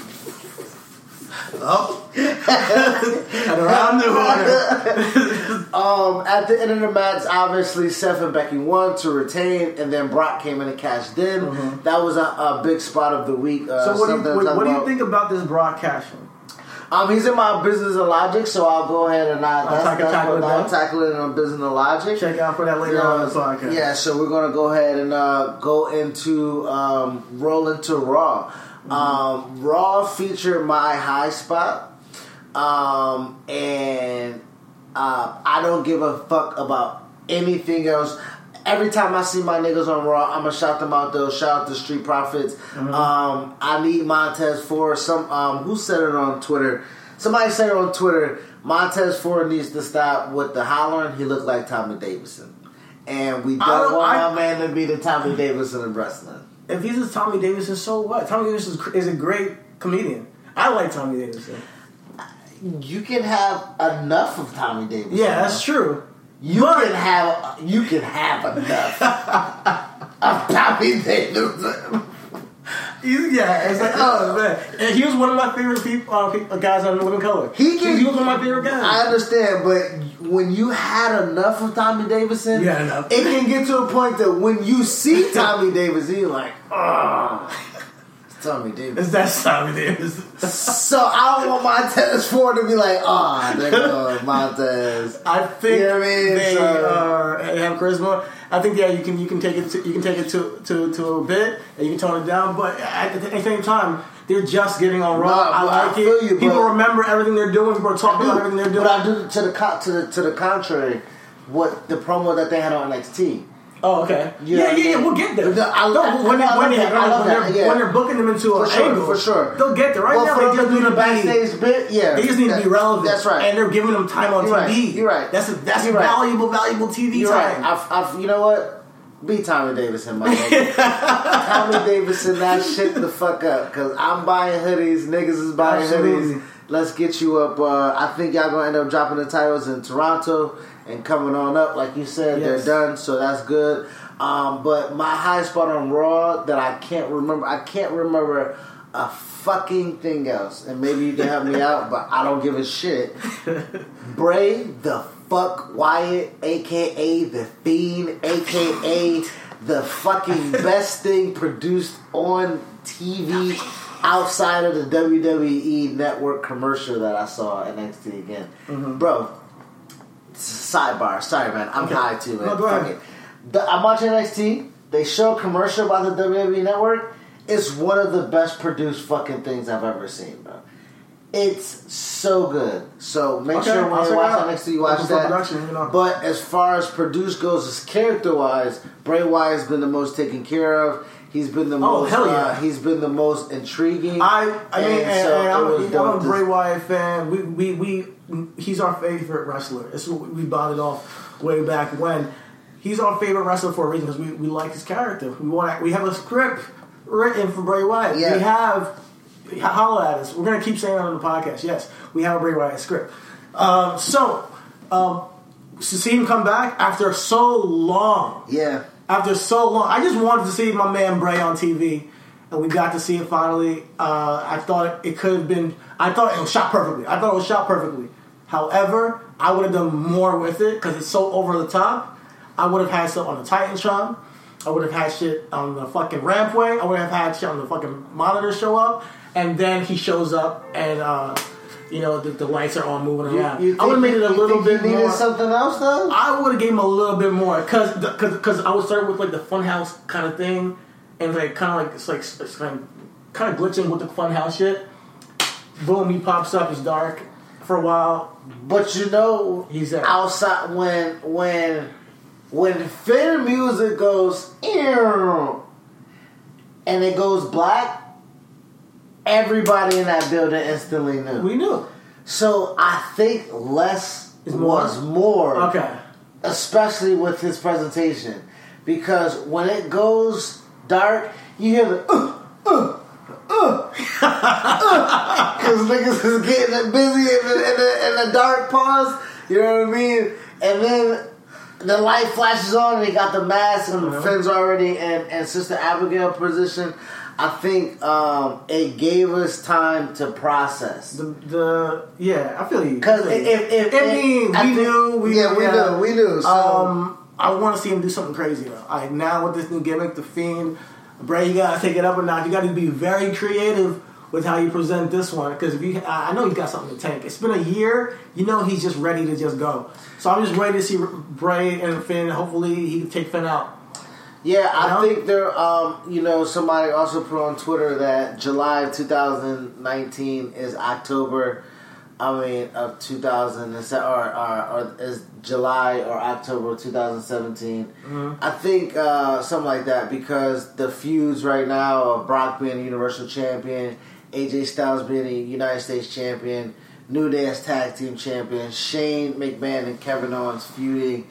[laughs] Oh. and around the corner. [laughs] um, at the end of the match, obviously Seth and Becky won to retain, and then Brock came in and cashed in. That was a, a big spot of the week. Uh, Mm-hmm. So what do you what, what do you think about this broadcasting? Um, he's in my business and logic, so I'll go ahead and I, that's, tackle- that's tackle it I'll tackle it on business and logic. Check out for that later on in the podcast. Yeah, so we're gonna go ahead and uh, go into um, roll into Raw. Mm-hmm. Um, Raw featured my high spot, um, and uh, I don't give a fuck about anything else. Every time I see my niggas on Raw, I'm gonna shout them out though. Shout out to Street Profits. Mm-hmm. Um, I need Montez Ford. Some um, who said it on Twitter? Somebody said it on Twitter. Montez Ford needs to stop with the hollering. He looked like Tommy Davidson, and we don't, don't- want I- my man to be the Tommy Davidson of wrestling. If he's a Tommy Davidson, so what? Tommy Davidson is a great comedian. I like Tommy Davidson. You can have enough of Tommy Davidson. Yeah, that's true. You can have you can have enough [laughs] of Tommy Davidson. Yeah, it's like oh man, and he was one of my favorite people, uh, pe- uh, guys on Living Color. He can- he was one of my favorite guys. I understand, but when you had enough of Tommy Davidson, had enough. it can get to a point that when you see Tommy Davidson, you're like, oh, Tommy Davis. It's that Tommy Davis. so I don't want Montez Ford to be like, ah, oh, there goes [laughs] Montez. I think You know I mean? they So- they have charisma. I think yeah, you can you can take it to, you can take it to, to to a bit and you can tone it down, but at the same time. They're just getting on Raw. Nah, I I like feel it. you, People remember everything they're doing. People are talking about everything they're doing. But I do to the to the to the contrary, what the promo that they had on NXT. Oh, okay. Yeah, I yeah, yeah. We'll get there. No, I- No, when, when, they're, when, they're, yeah. when they're booking them into For an sure, angle, for sure. they'll get there. Right well, now, they just need to backstage be. bit, yeah, They just need to be relevant. That's right. And they're giving them time on You're right. TV. You're right. That's a, that's You're right. valuable, valuable TV You're time. right. I've, I've, you know what? Be Tommy Davidson, my nigga. [laughs] Tommy Davidson, that shit the fuck up. Cause I'm buying hoodies. Niggas is buying Absolutely. hoodies. Let's get you up. Uh, I think y'all gonna end up dropping the titles in Toronto and coming on up. Like you said, Yes. they're done, so that's good. Um, but my high spot on Raw that I can't remember. I can't remember a fucking thing else. And maybe you can help me out, but I don't give a shit. [laughs] Bray the fuck Wyatt, aka the Fiend, aka the fucking [laughs] best thing produced on TV outside of the WWE network commercial that I saw at NXT again. Bro, sidebar, sorry man, I'm Okay. high too, man. No, go ahead. it. The, I'm watching NXT. They show a commercial by the WWE network. It's one of the best produced fucking things I've ever seen, bro. It's so good. So make Okay, sure when you watch. NXT, you watch that. you know. But as far as produced goes, as character wise, Bray Wyatt's been the most taken care of. He's been the Oh, most. hell yeah. uh, he's been the most intriguing. I, I mean, and, so and I'm, a- I'm a Bray Wyatt fan. We, we, we, he's our favorite wrestler. It's what we bonded off way back when. He's our favorite wrestler for a reason because we, we like his character. We want we have a script written for Bray Wyatt. Yeah. We have holla at us. We're gonna keep saying that on the podcast. Yes, we have a Bray Wyatt script. Um, so um, to see him come back after so long, Yeah. after so long. I just wanted to see my man Bray on TV, and we got to see it finally. Uh, I thought it could have been. I thought it was shot perfectly. I thought it was shot perfectly. However, I would have done more with it because it's so over the top. I would have had stuff on the Titantron. I would have had shit on the fucking rampway. I would have had shit on the fucking monitor show up, and then he shows up and. Uh, you know the, the lights are all moving around. You I would have made it a little bit you needed more. something else though. I would have gave him a little bit more because because I would start with like the funhouse kind of thing, and like kind of like it's like it's kind of kind of glitching with the funhouse shit. Boom, he pops up. It's dark for a while. But you know, He's there. outside when when when Finn music goes "Ew," and it goes black. Everybody in that building instantly knew. We knew. So I think less Is more? was more. Okay. especially with his presentation, because when it goes dark, you hear the uh, uh, [laughs] because niggas is getting busy in the, in, the, in the dark pause. You know what I mean? And then the light flashes on, and he got the mask, and the Finn's already and, in Sister Abigail position. I think um, it gave us time to process. The, the yeah, I feel you. Because I if, if, if I mean, I we think- knew. We yeah, we knew, we knew. So, Um, I want to see him do something crazy though. I now with this new gimmick, the Fiend, Bray, you gotta take it up a notch. You got to be very creative with how you present this one because if you, I I know he's got something to tank. It's been a year. You know he's just ready to just go. So I'm just ready to see Bray and Finn. Hopefully he can take Finn out. yeah, I think there. Um, you know, somebody also put on Twitter that July of 2019 is October. I mean, of 2000 or, or, or is July or October 2017. Mm-hmm. I think uh, something like that because the feuds right now of Brock being Universal Champion, AJ Styles being a United States Champion, New Day as Tag Team Champion, Shane McMahon and Kevin Owens feuding.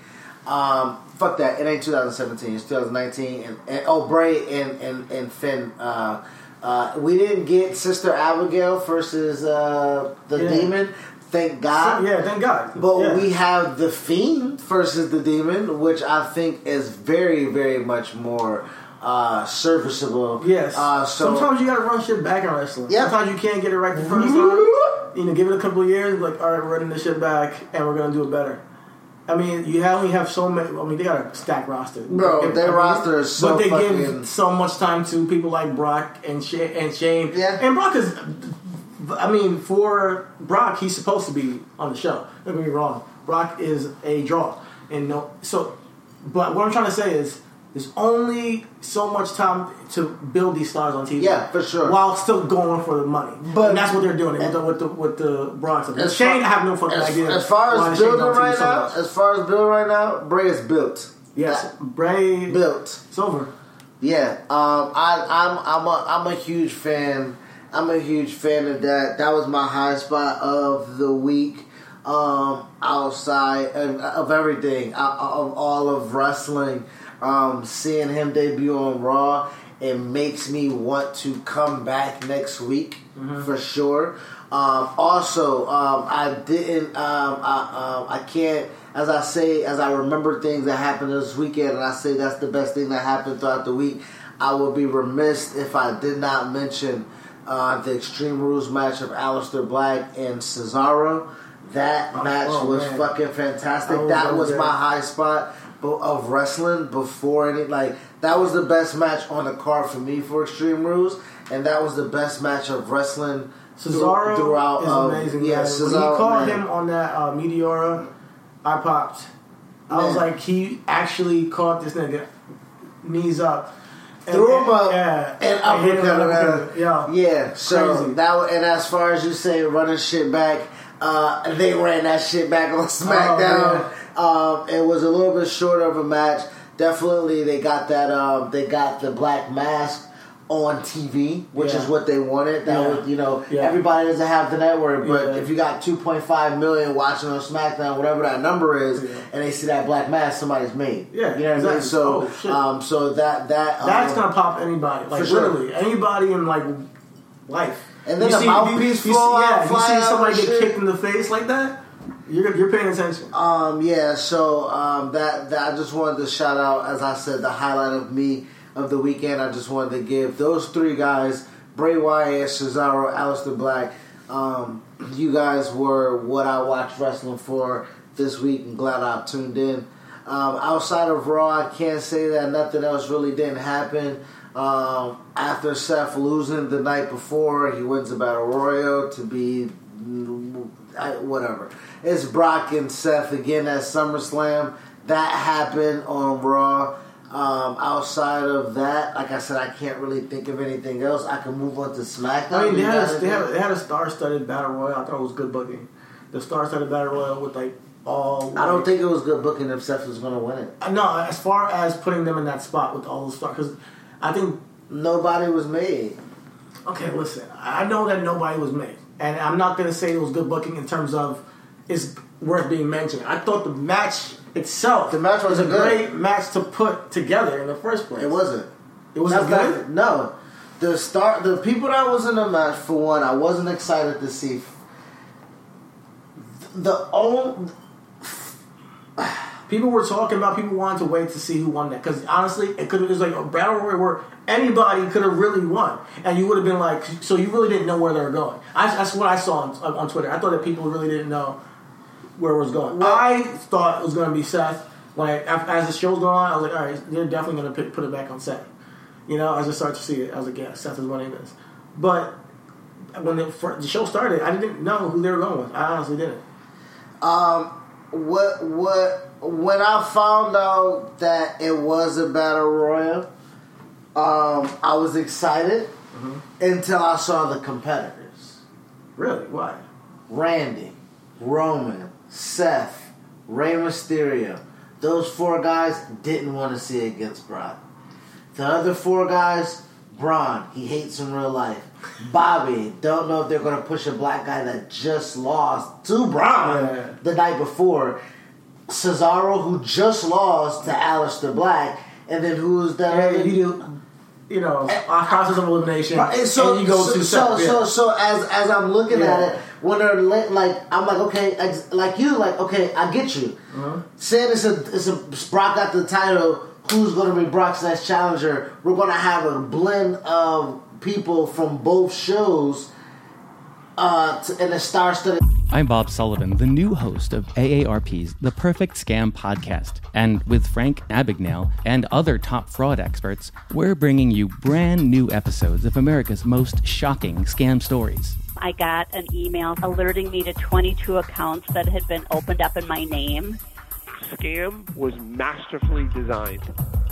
Um, fuck that. It ain't 2017. It's 2019. And, and oh, Bray and and and Finn. Uh, uh, we didn't get Sister Abigail versus uh, the Yeah. Demon. Thank God. yeah, thank God. But Yeah. we have the Fiend versus the Demon, which I think is very, very much more uh, serviceable. Yes. Uh, so Sometimes you gotta run shit back in wrestling. Yeah. Sometimes you can't get it right the first time. You know, give it a couple of years. Like, all right, we're running this shit back, and we're gonna do it better. I mean, you only have so many. I mean, they got a stacked roster, Bro, And- their I mean, roster is so But they give so much time to people like Brock and Shane. And Shane. Yeah. And Brock is. I mean, for Brock, he's supposed to be on the show. Don't get me wrong. Brock is a draw, and no. So, but what I'm trying to say is, there's only so much time to build these stars on TV. Yeah, for sure. While still going for the money, But- and that's what they're doing with the with the with the Brock. As Shane, far- I have no fucking as, idea. As far as building right so now, much. as far as building right now, Bray is built. Yes, That- Bray built. It's over. Yeah, um, I, I'm I'm a I'm a huge fan. I'm a huge fan of that. That was my high spot of the week. Um, outside of, of everything, uh, of all of wrestling, um, seeing him debut on Raw, it makes me want to come back next week for sure. Um, also, um, I didn't. Um, I, um, I can't. As I say, as I remember things that happened this weekend, and I say that's the best thing that happened throughout the week. I would be remiss if I did not mention uh, the Extreme Rules match of Aleister Black and Cesaro. That Oh, match oh, was man. fucking fantastic. That was that was my high spot of wrestling before any like that was the best match on the card for me for Extreme Rules, and that was the best match of wrestling Cesaro throughout. is um, amazing. Yeah, man. Cesaro. when he called man. him on that uh, Meteora, I popped. I was like, he actually caught this nigga knees up. And- threw him up yeah, and uppercut with him. uppercut. Yeah, yeah. So Crazy. that and as far as you say, running shit back, uh, they ran that shit back on SmackDown. Um, it was a little bit short of a match. Definitely, they got that. Um, they got the black mask on TV, which Yeah. is what they wanted. That Yeah. was, you know, Yeah. everybody doesn't have the network, but if you got 2.5 million watching on SmackDown, whatever that number is, and they see that black mask, somebody's made. Yeah, you know what I mean. exactly. So, Oh, um, so that that that's um, gonna pop anybody. Like sure. literally anybody in like life. And then You the see- mouthpiece you, you, see, out, yeah, you see somebody get shit. kicked in the face like that. You're you're paying attention. Um, yeah, so um, that that I just wanted to shout out, as I said, the highlight of me of the weekend. I just wanted to give those three guys, Bray Wyatt, Cesaro, Aleister Black. Um, you guys were what I watched wrestling for this week, and glad I tuned in. Um, outside of Raw, I can't say that nothing else really didn't happen. Um, after Seth losing the night before, he wins the Battle Royal to be I, whatever. It's Brock and Seth again at SummerSlam. That happened on Raw. Um, outside of that, like I said, I can't really think of anything else. I can move on to SmackDown. I mean, they had, a, they, had, they had a star-studded battle royal. I thought it was good booking. The star-studded battle royal with like all. I don't like- think it was good booking if Seth was going to win it. Uh, No, as far as putting them in that spot with all those stars, because I think Nobody was made. okay, listen, I know that nobody was made, and I'm not gonna say it was good booking in terms of it's worth being mentioned. I thought the match itself, The match was a good. great match to put together in the first place. It wasn't. It wasn't That's good. not- no. The start, the people that was in the match for one, I wasn't excited to see. The only People were talking about people wanted to wait to see who won that because honestly, it could have was like a battle royal where anybody could have really won, and you would have been like, so you really didn't know where they were going. I, that's what I saw on, on Twitter. I thought that people really didn't know where it was going. I thought it was going to be Seth. When I, as the show's going on, I was like, all right, they're definitely going to put it back on Seth. You know, as I started to see it, I was like, yeah, Seth is winning this. But when the, the show started, I didn't know who they were going with. I honestly didn't. Um, what what when I found out that it was a battle royal, um, I was excited until I saw the competitors: Really? Why? Randy, Roman, Seth, Rey Mysterio. Those four guys didn't want to see it against Brock. The other four guys, Braun, he hates in real life. Bobby, don't know if they're going to push a black guy that just lost to Braun Yeah. the night before. Cesaro, who just lost to Aleister Black, and then who's that? Yeah, other you do, you know, a process of elimination, Right, and so, and you go so, to so, so, so as as I'm looking Yeah. at it, when they're li- like, I'm like, okay, ex- like you, like, okay, I get you. Uh-huh. Saying it's a it's a Brock got the title. Who's going to be Brock's next challenger? We're going to have a blend of people from both shows, uh, to, in a star-studded I'm Bob Sullivan, the new host of AARP's The Perfect Scam podcast. And with Frank Abagnale and other top fraud experts, we're bringing you brand new episodes of America's most shocking scam stories. I got an email alerting me to 22 accounts that had been opened up in my name. Scam was masterfully designed.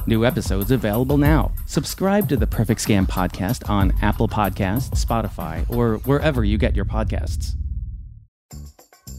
New episodes available now. Subscribe to the Perfect Scam podcast on Apple Podcasts, Spotify, or wherever you get your podcasts.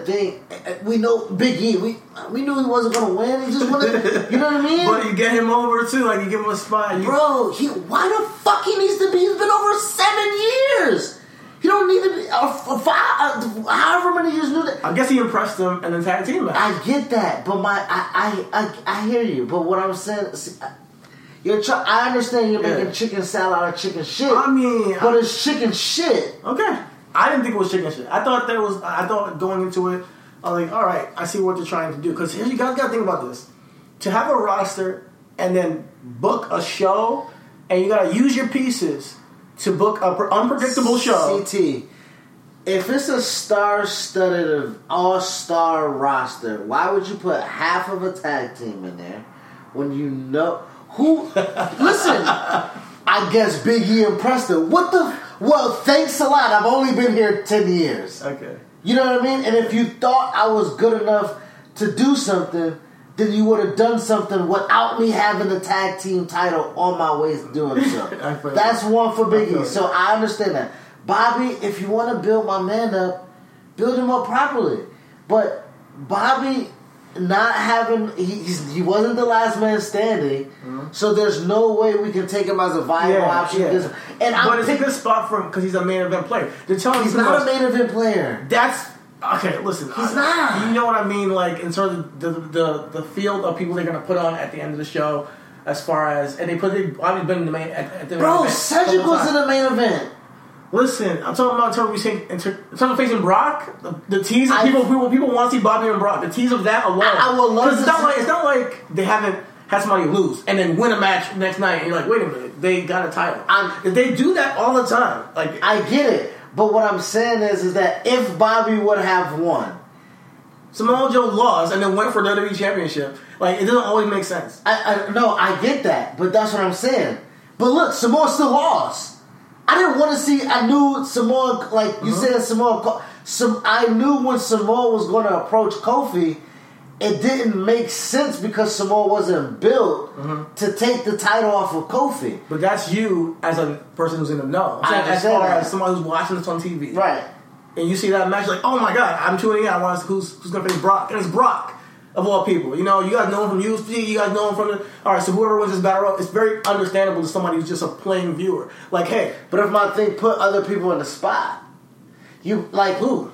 Thing. We know Big E. We we knew he wasn't gonna win. He just wanted, you know what I [laughs] mean? But you get him over too, like you give him a spot. You, Bro, he why the fuck he needs to be? He's been over seven years. He don't need to be uh, f- five, uh, however many years. Knew that. I guess he impressed them in the tag team match. I get that, but my I I I, I hear you. But what I'm saying, see, I- you're try, I understand you're Yeah. making chicken salad out of chicken shit. I mean, but I- it's chicken shit. Okay. I didn't think it was chicken shit. I thought there was. I thought going into it, I was like, all right, I see what they're trying to do. Because you guys got to think about this: to have a roster and then book a show, and you got to use your pieces to book a pre- unpredictable show. CT. If it's a star-studded, uh, all-star roster, why would you put half of a tag team in there when you know who? [laughs] listen, I guess Big E and Preston. What the? Well, thanks a lot. I've only been here ten years. Okay. You know what I mean? And if you thought I was good enough to do something, then you would have done something without me having the tag team title on my way to doing [laughs] so. That's you. one for Biggie. you. So I understand that. Bobby, if you want to build my man up, build him up properly. But Bobby not having he he's, he wasn't the last man standing, so there's no way we can take him as a viable Mm-hmm. Yeah, option. yeah. because- And I'm it's a picking, good spot for him because he's a main event player. They're telling he's not a main event player. That's okay. Listen, He's I- not. You know what I mean? Like in terms of the the, the field of people they're going to put on at the end of the show, as far as and they put it. I've been in the main at, at the Bro, Cedric was in the main event. Listen, I'm talking about in terms of, we saying- in ter- in terms of facing Brock. The, the tease people, people people want to see Bobby and Brock. The tease of that alone. I- I would love It's not see- like it's not like they haven't had somebody lose and then win a match next night, and you're like, wait a minute, they got a title. I'm- they do that all the time. Like I get it, but what I'm saying is, is that if Bobby would have won, Samoa Joe lost and then went for the WWE Championship. Like it doesn't always make sense. I, I no, I get that, but that's what I'm saying. But look, Samoa still lost. I didn't want to see. I knew Samoa, like you uh-huh. said, Samoa. Some I knew when Samoa was going to approach Kofi. It didn't make sense because Samoa wasn't built uh-huh. to take the title off of Kofi. But that's you as a person who's in the know. I as far that. as somebody who's watching this on TV, Right. and you see that match, like, oh my god, I'm tuning in. I want to, who's who's gonna face Brock, and it's Brock of all people. You know, you guys know him from UFC. You guys know him from the. All right, so whoever wins this battle, royal, it's very understandable to somebody who's just a plain viewer. Like, hey, But if my thing put other people in the spot, you like who?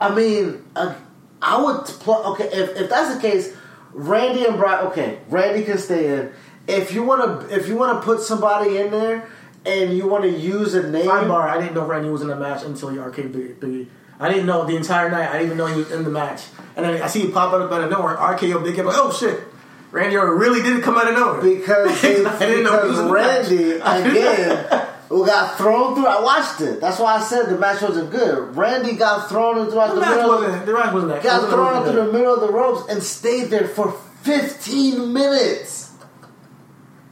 I mean, uh, I would pl- okay if, if that's the case. Randy and Brock. Okay, Randy can stay in. If you want to, if you want to put somebody in there and you want to use a name, Sidebar: I didn't know Randy was in the match until he RKO'd Biggie. I didn't know the entire night. I didn't even know he was in the match. And then I see he pop up out of nowhere, RKO Big. I'm like, oh shit, Randy Orton really didn't come out of nowhere because [laughs] they, I didn't know because the. Randy [laughs] know. again who got thrown through. I watched it. That's why I said the match wasn't good. Randy got thrown throughout The the, middle. wasn't. The match wasn't that. got wasn't thrown through the middle of the ropes and stayed there for 15 minutes.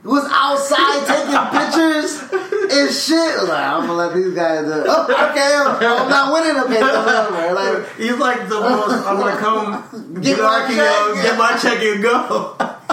Was outside taking [laughs] pictures and shit. Like, I'm gonna let these guys do it. Oh, okay, I'm, I'm not winning. Okay, whatever. Like, He's like the most. I'm gonna come Get [laughs] get, my check. get my check and go. [laughs]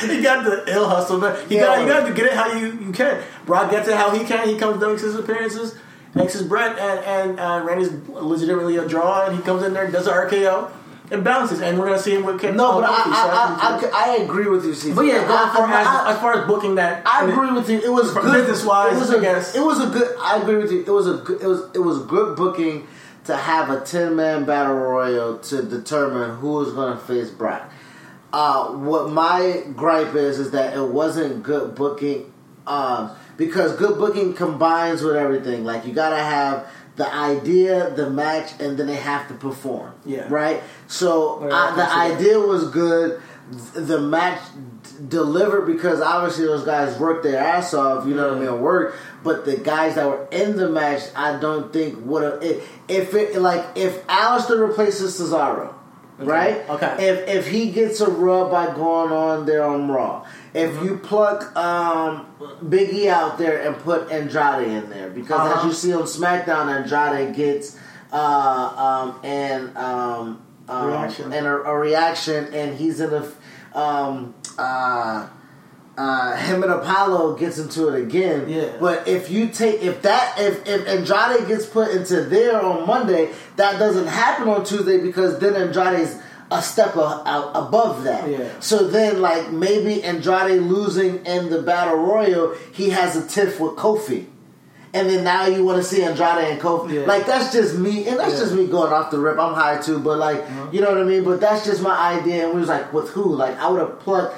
he got the ill hustle, man. You got you got to get it how you, you can. Brock gets it how he can. He comes makes his appearances, makes his bread, and and uh, Randy's legitimately a draw, and he comes in there, and does an RKO, and bounces, and we're gonna see him with Ken. no, but I, so I, I, I, I agree with you, CT. but yeah, going for I, as, I, as far as booking that, I agree with you. It was good business-wise, It was I a, guess. It was a good. I agree with you. It was a good. It was it was good booking to have a ten man battle royal to determine who is going to face Brock. Uh, what my gripe is is that it wasn't good booking um, because good booking combines with everything. Like you gotta have the idea, the match, and then they have to perform. Yeah. Right. So Right, uh, the I that. idea was good. The match d- delivered because obviously those guys worked their ass off. You know what I mean? Work. But the guys that were in the match, I don't think would have. If it like if Aleister replaces Cesaro. Right. Okay. If if he gets a rub by going on there on Raw, if Mm-hmm. you pluck um, Big E out there and put Andrade in there, because as Uh-huh. you see on SmackDown, Andrade gets uh, um, and um, um, Reaction. and a, a reaction, and he's in a um, uh, uh, him and Apollo gets into it again. Yeah. But if you take if that if if Andrade gets put into there on Monday, that doesn't happen on Tuesday because then Andrade's a step a, a, above that. Yeah. So then, like maybe Andrade losing in the battle royal, he has a tiff with Kofi. And then now you want to see Andrade and Kofi. Yeah. Like that's just me, and that's Yeah. just me going off the rip. I'm high too, but like you know what I mean. But that's just my idea. And we was like, with who? Like I would have plucked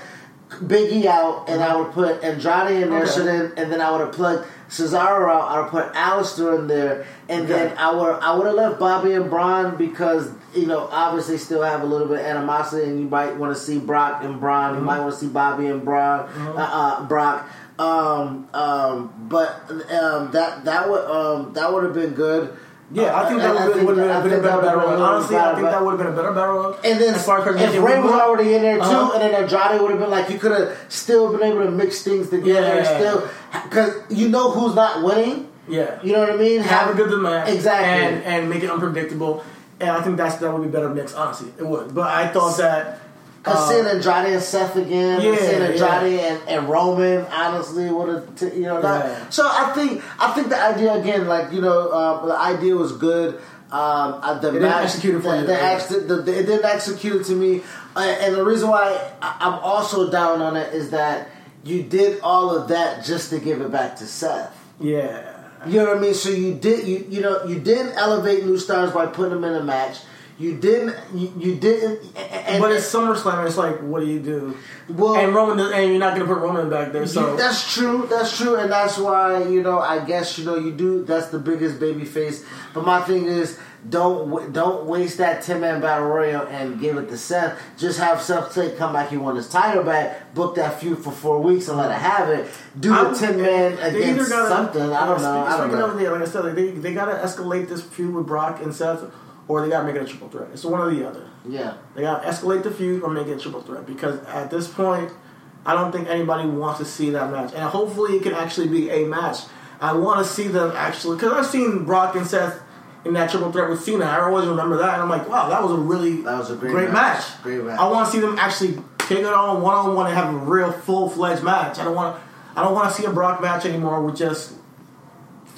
Biggie out, and I would put Andrade in there. Okay. So then, and then I would have plugged Cesaro out. I would put Aleister in there, and Okay. then I would I would have left Bobby and Braun because you know obviously still have a little bit of animosity, and you might want to see Brock and Braun. Mm-hmm. You might want to see Bobby and Braun, uh, uh, Brock. Um, um, but um, that that would um, that would have been good. Yeah, I think that Uh, would, have been, think been a better battle. Honestly, I think that would have been a better battle. And then as far as if Rey was already in there too, Uh-huh. and then Andrade would have been like, you could have still been able to mix things together and Yeah. still, because you know who's not winning. yeah, You know what I mean? have a good match Exactly. and and make it unpredictable. And I think that's that would be better mix. Honestly, it would. But I thought that. Because uh, seeing Andrade and Seth again, Yeah, seeing Andrade yeah. and, and Roman, honestly, would have t- you know that. Yeah. So I think I think the idea again, like you know, uh, the idea was good. Um, the didn't match, execute it for the, you, the, ex- the, the- it didn't execute it to me, uh, and the reason why I, I'm also down on it is that you did all of that just to give it back to Seth. yeah, You know what I mean? So you did you you know you didn't elevate new stars by putting them in a match. You didn't you, you didn't. And, but it's SummerSlam. It's like, what do you do? Well- and Roman, and you're not going to put Roman back there. So that's true. That's true, and that's why you know. I guess you know you do. That's the biggest baby face. But my thing is, don't don't waste that ten man battle royal and give it to Seth. Just have Seth take come back. He won his title back. Book that feud for four weeks and let it have it. Do I- a ten man against gotta- something. I don't know. I don't know. like I said, like they they got to escalate this feud with Brock and Seth, or they got to make it a triple threat. It's one or the other. Yeah. They got to escalate the feud or make it a triple threat because at this point, I don't think anybody wants to see that match. And hopefully, it can actually be a match. I want to see them actually because I've seen Brock and Seth in that triple threat with Cena. I always remember that, and I'm like, wow, that was a really That was a great match. match. Great match. I want to see them actually take it on one on one and have a real full fledged match. I don't want I don't want to see a Brock match anymore with just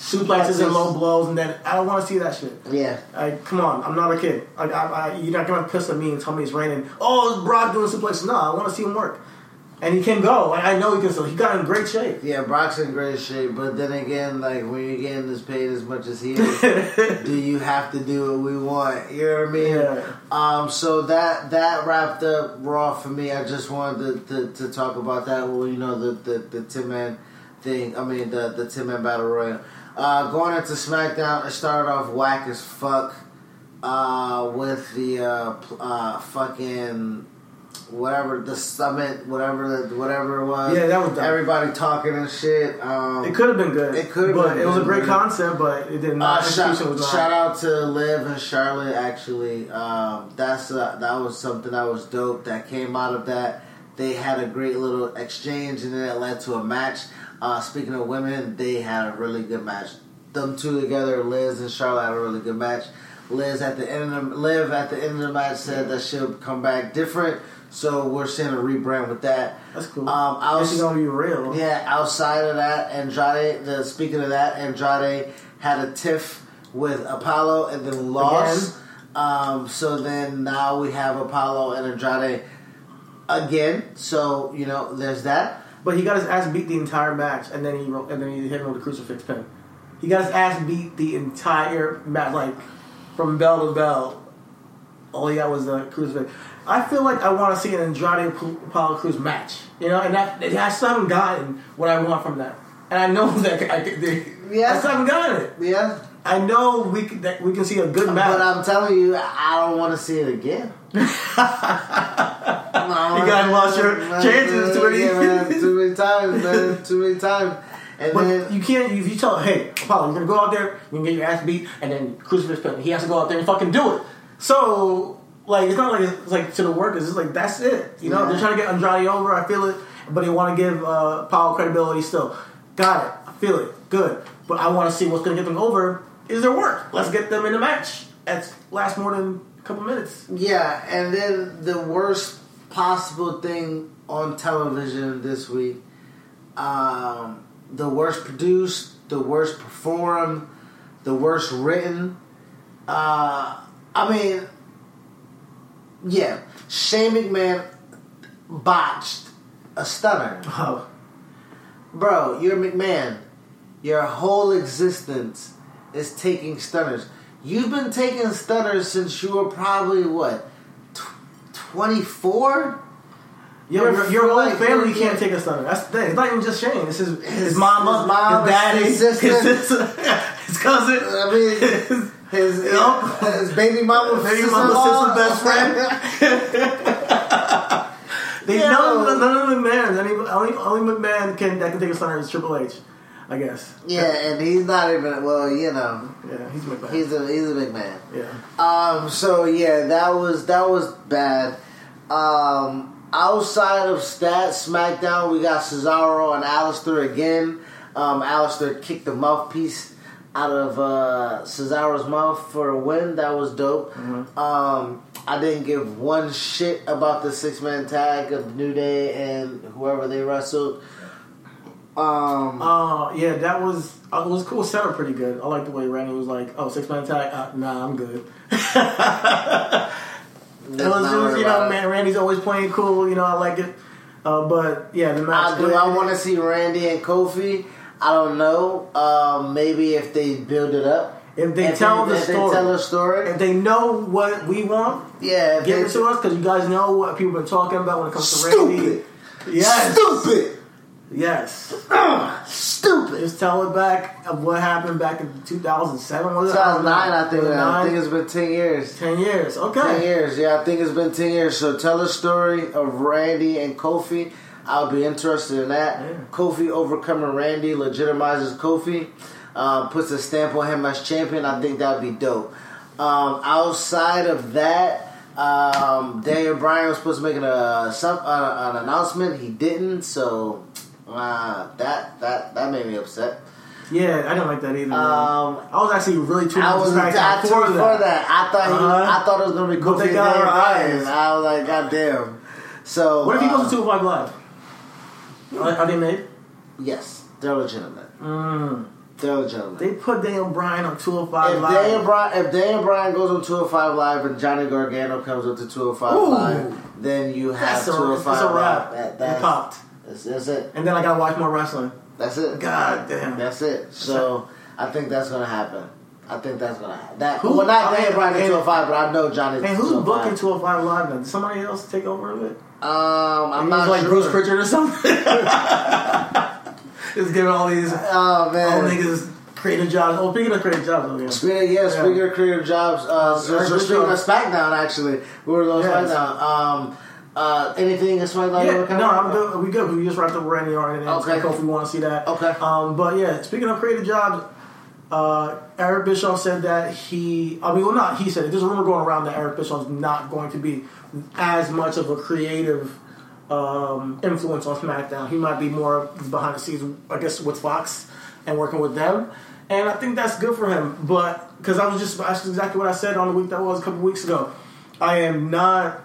suplexes and low blows, and then I don't want to see that shit. Yeah. Like, come on, I'm not a kid. Like, I, I, you're not gonna piss at me and tell me it's raining. Oh, Brock doing suplexes. No, I want to see him work, and he can go. Like, I know he can still. He got in great shape. Yeah, Brock's in great shape, but then again, like when you're getting as paid as much as he is, [laughs] do you have to do what we want? You know what I mean? Yeah. Um. So that that wrapped up Raw for me. I just wanted to, to, to talk about that. Well, you know the the, the ten man thing. I mean the the ten man battle royal. Uh, going into SmackDown, it started off whack as fuck. Uh, with the uh, uh fucking whatever the summit, whatever the, whatever it was. Yeah, that was dumb. everybody talking and shit. Um, It could have been good. It could have but been it was a great concept, but it did uh, not. shout, execution was not. shout out to Liv and Charlotte. Actually, um, that's uh, that was something that was dope. That came out of that. They had a great little exchange, and then it led to a match. Uh, speaking of women, they had a really good match. Them two together, Liz and Charlotte, had a really good match. Liz at the end of the, Liv at the end of the match said that she'll come back different. So we're seeing a rebrand with that. That's cool. Um, was it's gonna be real. yeah, outside of that, Andrade. The, speaking of that, Andrade had a tiff with Apollo and then lost. Um, so then now we have Apollo and Andrade again. So you know, there's that. But he got his ass beat the entire match, and then he and then he hit him with a crucifix pin. He got his ass beat the entire match. Like from bell to bell, all he got was the crucifix. I feel like I want to see an Andrade Apollo Cruz match, you know, and that I still haven't gotten what I want from that, and I know [laughs] that I, they, Yeah. I still haven't gotten it. Yeah. I know we can, that we can see a good match. But I'm telling you, I don't want to see it again. [laughs] you guys lost your chances too many- Yeah, man, too [laughs] many times, man. [laughs] Too many times. And But then you can't. If you tell, hey, Apollo, you're gonna go out there, you can get your ass beat, and then crucifix pin. He has to go out there and fucking do it. So, like, it's not like it's like to the workers. It's like that's it. You know, Yeah. they're trying to get Andrade over. I feel it, but they want to give uh, Apollo credibility still. Got it. I feel it. Good. But I want to see what's gonna get them over. Is their work? Let's get them in the match. At last more than a couple minutes. yeah, and then the worst possible thing on television this week, um, the worst produced, the worst performed, the worst written. Uh, I mean, yeah, Shane McMahon botched a stunner. Oh, Bro, you're McMahon. Your whole existence is taking stunners. You've been taking stunners since you were probably what, twenty four? Your, You're your whole family can't take a stunner. That's the thing. It's not even just Shane. This is his, His- mama, his mom, his daddy, his his sister. sister, [laughs] his cousin. I mean, [laughs] his his, [laughs] his baby mama, Baby sister-in-law. mama, sister's best They, Yeah. none, of, none of the. Any, only, only McMahon can that can take a stunner is Triple H, I guess. yeah, and he's not even. Well, you know, Yeah, he's McMahon. he's a he's a big man. yeah. Um. So yeah, that was that was bad. Um. Outside of that SmackDown, we got Cesaro and Aleister again. Um. Aleister kicked the mouthpiece out of uh, Cesaro's mouth for a win. That was dope. Um. I didn't give one shit about the six man tag of New Day and whoever they wrestled. Um. Uh, yeah, that was uh, it was cool. Set up pretty good. I like the way Randy was like, "Oh, six man tag. Uh, nah, I'm good." [laughs] it was, it was, you know, man. Randy's always playing cool. You know, I like it. Uh, but yeah, the match. I do. I want to see Randy and Kofi. I don't know. Um, maybe if they build it up. If they tell the if story. they tell a story. If they know what we want, yeah, give they- it to us because you guys know what people have been talking about when it comes to Randy. Stupid. Yes. Stupid. Stupid. Just tell it back of what happened back in 2007. Was it? 2009, I think. I think it's been ten years. 10 years. Okay. Ten years. Yeah, I think it's been ten years. So tell a story of Randy and Kofi. I'll be interested in that. Yeah. Kofi overcoming Randy legitimizes Kofi, uh, puts a stamp on him as champion. I think that would be dope. Um, outside of that, um, Daniel Bryan was supposed to make an, uh, some, uh, an announcement. He didn't, so uh, that that that made me upset. Yeah, I didn't like that either. Um, I was actually really I was I tuned for that. that. I thought Uh-huh. I thought it was gonna be Kofi they got our eyes. I was like, God damn. So What if he goes to 205 Live? Are, are they made? Yes, they're legitimate. Mm. They're legitimate. They put Daniel Bryan on 205 if Live. Daniel Bryan, if Daniel Bryan goes on 205 Live and Johnny Gargano comes up to 205 Ooh. Live, then you have 205 that's a Live. wrap. That, It that's, popped. That's, that's it. And then I gotta watch more wrestling. That's it. God damn. That's it. So I think that's gonna happen. I think that's gonna happen. That Who- well, not Daniel mean, Bryan at and- 205, but I know Johnny's. And who's 205. booking 205 Live now? Did somebody else take over of it? Um, I'm not like sure. Bruce Pritchard or something. [laughs] Just giving all these [laughs] Oh man. niggas creative jobs. Oh, speaking of creative jobs, oh, yeah. Speaking, yeah, speaking of creative jobs, uh, so, so speaking of. SmackDown, actually, we were on Yes. SmackDown. Um, uh, anything in SmackDown? you Yeah, no. I'm good. We good. We just wrapped up Randy Orton, and Okay. okay. Kofi want to see that. Okay. Um, but yeah, speaking of creative jobs, uh, Eric Bischoff said that he. I mean, well, not he said it. There's a rumor going around that Eric Bischoff's not going to be as much of a creative um, influence on SmackDown. He might be more behind the scenes, I guess, with Fox and working with them. And I think that's good for him. But because I was just that's exactly what I said on the week that was a couple weeks ago. I am not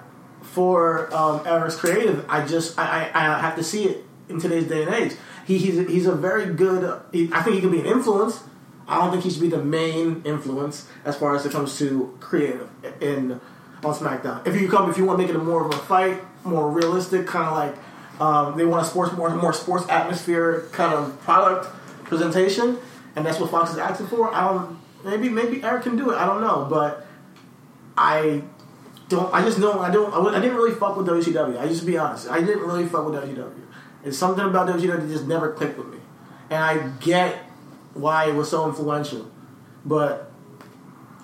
for um, Eric's creative. I just I, I, I have to see it in today's day and age. He, he's he's a very good. He, I think he can be an influence. I don't think he should be the main influence as far as it comes to creative in on SmackDown. If you come, if you want to make it a more of a fight, more realistic, kind of like um, they want a sports more more sports atmosphere kind of product presentation, and that's what Fox is asking for. I don't Maybe maybe Eric can do it. I don't know, but I don't. I just don't. I don't. I, I didn't really fuck with WCW. I just to be honest. I didn't really fuck with WCW. It's something about WCW that just never clicked with me, and I get why it was so influential, but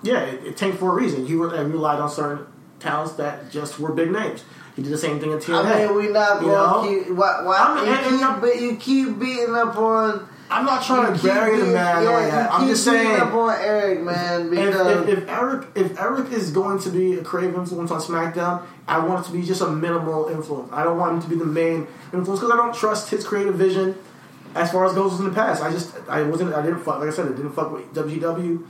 yeah, it, it tanked for a reason. You were, and relied on certain talents that just were big names. He did the same thing in TNA. I mean, we not You going to keep. Why, why I'm- you, and- and keep, be- you keep beating up on. I'm not trying to bury the man. Yeah, like. I'm just saying. up on Eric, man. if, Because if, if Eric if Eric is going to be a creative influence on SmackDown, I want it to be just a minimal influence. I don't want him to be the main influence because I don't trust his creative vision as far as goes in the past. I just I wasn't I didn't fuck like I said I didn't fuck with WCW.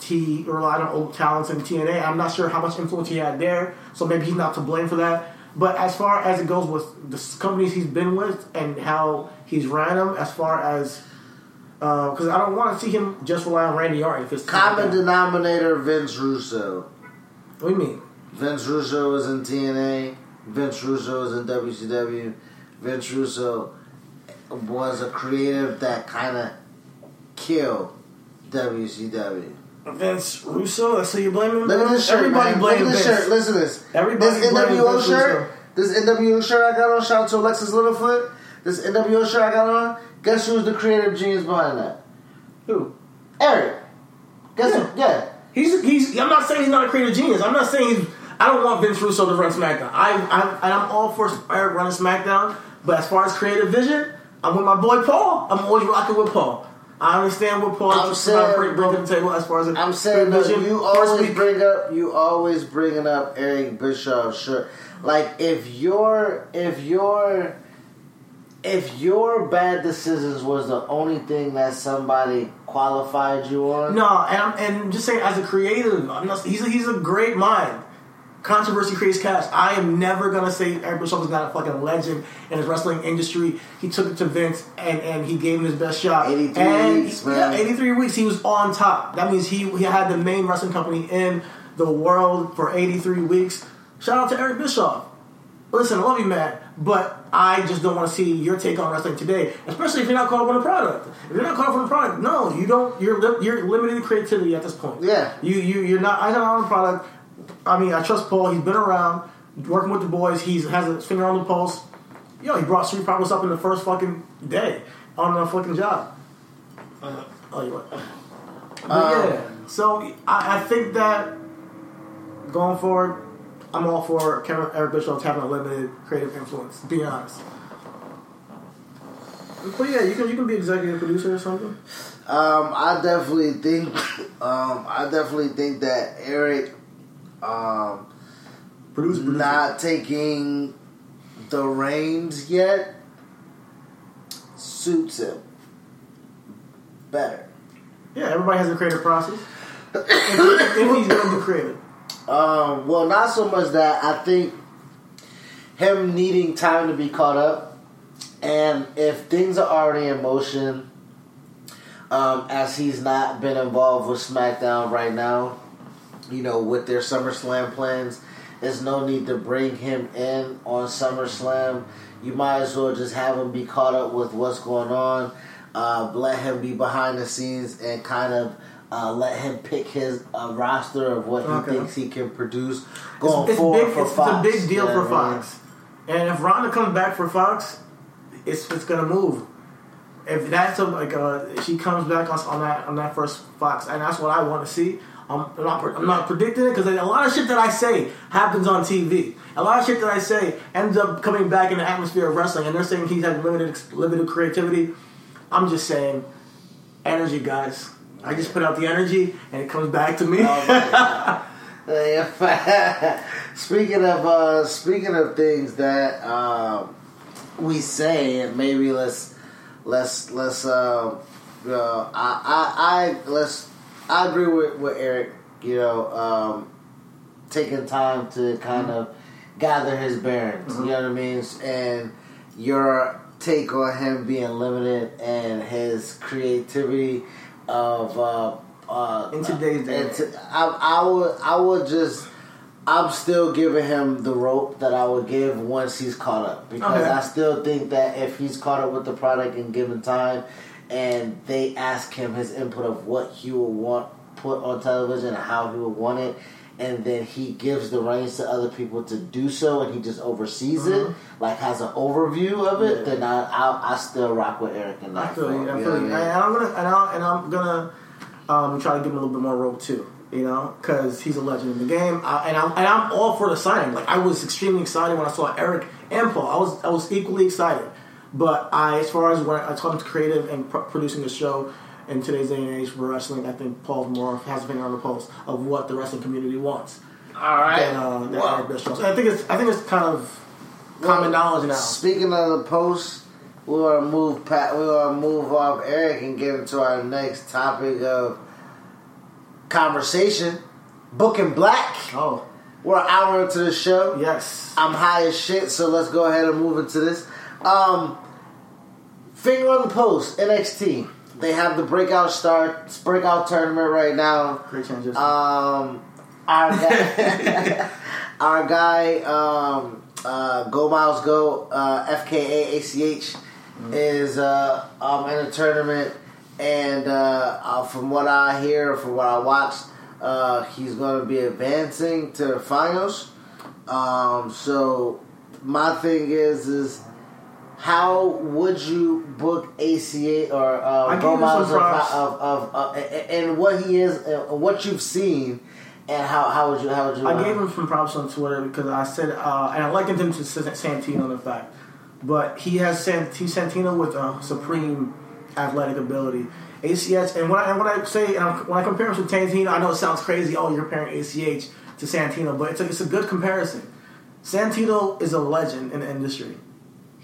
He relied on old talents in TNA. I'm not sure how much influence he had there, so maybe he's not to blame for that. But as far as it goes with the companies he's been with and how he's ran them, as far as Uh, because I don't want to see him just rely on Randy Orton. If it's common denominator, Vince Russo. What do you mean? Vince Russo was in TNA. Vince Russo was in WCW. Vince Russo was a creative that kind of killed WCW. Vince Russo. That's who you blaming. Look at this shirt, Everybody man. blaming Look at this Vince. shirt. Listen to this. Everybody this NWO shirt. Russo. This NWO shirt I got on. Shout out to Alexis Littlefoot. This NWO shirt I got on. Guess who's the creative genius behind that? Who? Eric. Guess Yeah. who? Yeah. He's he's. I'm not saying he's not a creative genius. I'm not saying he's. I don't want Vince Russo to run SmackDown. I, I I'm all for Eric running SmackDown. But as far as creative vision, I'm with my boy Paul. I'm always rocking with Paul. I understand what Paul I'm is saying, bring, bring to the table as far as I'm saying you First always bring up you always bringing up Eric Bischoff shirt. Like if your if your if your bad decisions was the only thing that somebody qualified you on, No, and I'm and just saying as a creative, I'm not, he's a, he's a great mind. Controversy creates cash. I am never gonna say Eric Bischoff is not a fucking legend in the wrestling industry. He took it to Vince and, and he gave him his best shot. 83 and weeks, yeah, man. 83 weeks. He was on top. That means he he had the main wrestling company in the world for 83 weeks. Shout out to Eric Bischoff. Listen, I love you, man, but I just don't want to see your take on wrestling today, especially if you're not caught up on the product. If you're not caught up on the product, no, you don't. You're li- you're limited in creativity at this point. Yeah. you you you're not. I'm not on the product. I mean, I trust Paul. He's been around, working with the boys. He's has his finger on the pulse. Yo, he brought Street Profits up in the first fucking day on the fucking job. Uh, oh, you what? But Um, yeah, so I, I think that going forward, I'm all for Kevin Eric Bischoff having a limited creative influence. To be honest. But yeah, you can you can be executive producer or something. Um, I definitely think, um, I definitely think that Eric, um, Produce, not taking the reins yet suits him better. Yeah, everybody has a creative process. [coughs] if, if he's gonna be creative. Um, well, not so much that I think him needing time to be caught up, and if things are already in motion, um, as he's not been involved with SmackDown right now, you know, with their SummerSlam plans, there's no need to bring him in on SummerSlam. You might as well just have him be caught up with what's going on. Uh, let him be behind the scenes and kind of uh, let him pick his uh, roster of what he Okay. thinks he can produce going it's, it's forward big, for it's, Fox. It's a big deal you know for what I mean? Fox. And if Ronda comes back for Fox, it's it's gonna move. If that's a, like uh, she comes back on, on that on that first Fox, and that's what I want to see. I'm I'm not, I'm not predicting it because a lot of shit that I say happens on TV. A lot of shit that I say ends up coming back in the atmosphere of wrestling, and they're saying he's had limited limited creativity. I'm just saying, energy, guys. I just put out the energy, and it comes back to me. [laughs] [laughs] speaking of uh, speaking of things that um, we say, and maybe let's let's let's uh, uh, I, I I let's I agree with with Eric. You know, um, taking time to kind of gather his bearings. You know what I mean? And your take on him being limited and his creativity of uh, uh, In today's day. to- I, I would I would just I'm still giving him the rope that I would give once he's caught up because Okay. I still think that if he's caught up with the product and given time, and they ask him his input of what he will want put on television and how he would want it, and then he gives the reins to other people to do so, and he just oversees it, like has an overview of it, Yeah. then I I, I still rock with Eric that. I feel you. I feel you. And? I'm gonna and, I, and I'm gonna um, try to give him a little bit more rope too. You know, because he's a legend in the game, I, and I'm and I'm all for the signing. Like I was extremely excited when I saw Eric and Paul. I was I was equally excited. But I, as far as when I comes to creative and pro- producing the show in today's day and age for wrestling, I think Paul more has a finger on the pulse of what the wrestling community wants. All right. Than, uh, than Well, Eric Bischoff. And I think it's I think it's kind of common knowledge now. Speaking of the post, we want to move pat. We want to move off Eric and get into our next topic of conversation. Booking Black. Oh We're an hour into the show. yes, I'm high as shit, so let's go ahead and move into this. Um, finger on the post, NXT. They have the breakout start breakout tournament right now. great transition. Um, our guy, [laughs] our guy, um, uh, Go Myles Go, uh, FKA ACH, is uh, um, in a tournament, and uh, uh, from what I hear, from what I watched, uh, he's going to be advancing to the finals. Um, so my thing is, is how would you book ACH or uh, I gave Go Myles some of, of, of, uh, and what he is, uh, what you've seen, and how how would you how would you? I uh, gave him some props on Twitter because I said, uh, and I likened him to Santino in fact, but he has Sant- he's Santino with a supreme athletic ability. ACH, and when I, and when I say and I'm- when I compare him to Santino, I know it sounds crazy. Oh, you're comparing ACH to Santino, but it's a, it's a good comparison. Santino is a legend in the industry.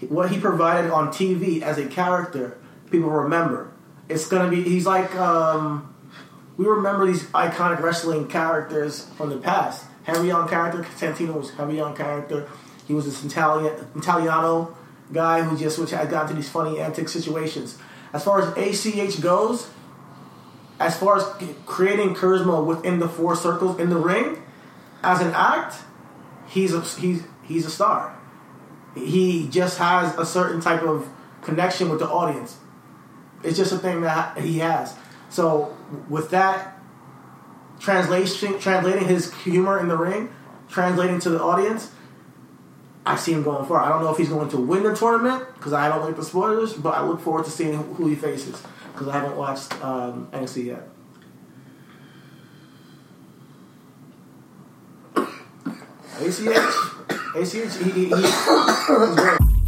What he provided on TV as a character, people remember. It's gonna be. He's like. Um, we remember these iconic wrestling characters from the past. Heavy on character, Santino was heavy on character. He was this Italian Italiano guy who just which had gotten to these funny antic situations. As far as ACH goes, as far as creating charisma within the four circles in the ring, as an act, he's a he's he's a star. He just has a certain type of connection with the audience. It's just a thing that he has. So with that translation, translating his humor in the ring, translating to the audience, I see him going far. I don't know if he's going to win the tournament because I don't like the spoilers, but I look forward to seeing who he faces because I haven't watched um, NXT yet. ACH, ACH.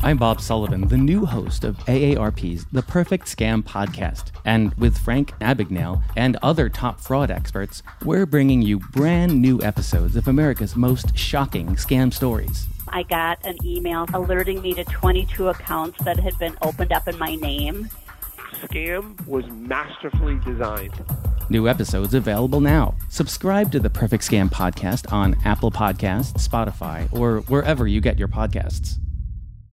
I'm Bob Sullivan, the new host of AARP's The Perfect Scam podcast. And with Frank Abagnale and other top fraud experts, we're bringing you brand new episodes of America's most shocking scam stories. I got an email alerting me to 22 accounts that had been opened up in my name. Scam was masterfully designed. New episodes available now. Subscribe to the Perfect Scam podcast on Apple Podcasts, Spotify, or wherever you get your podcasts.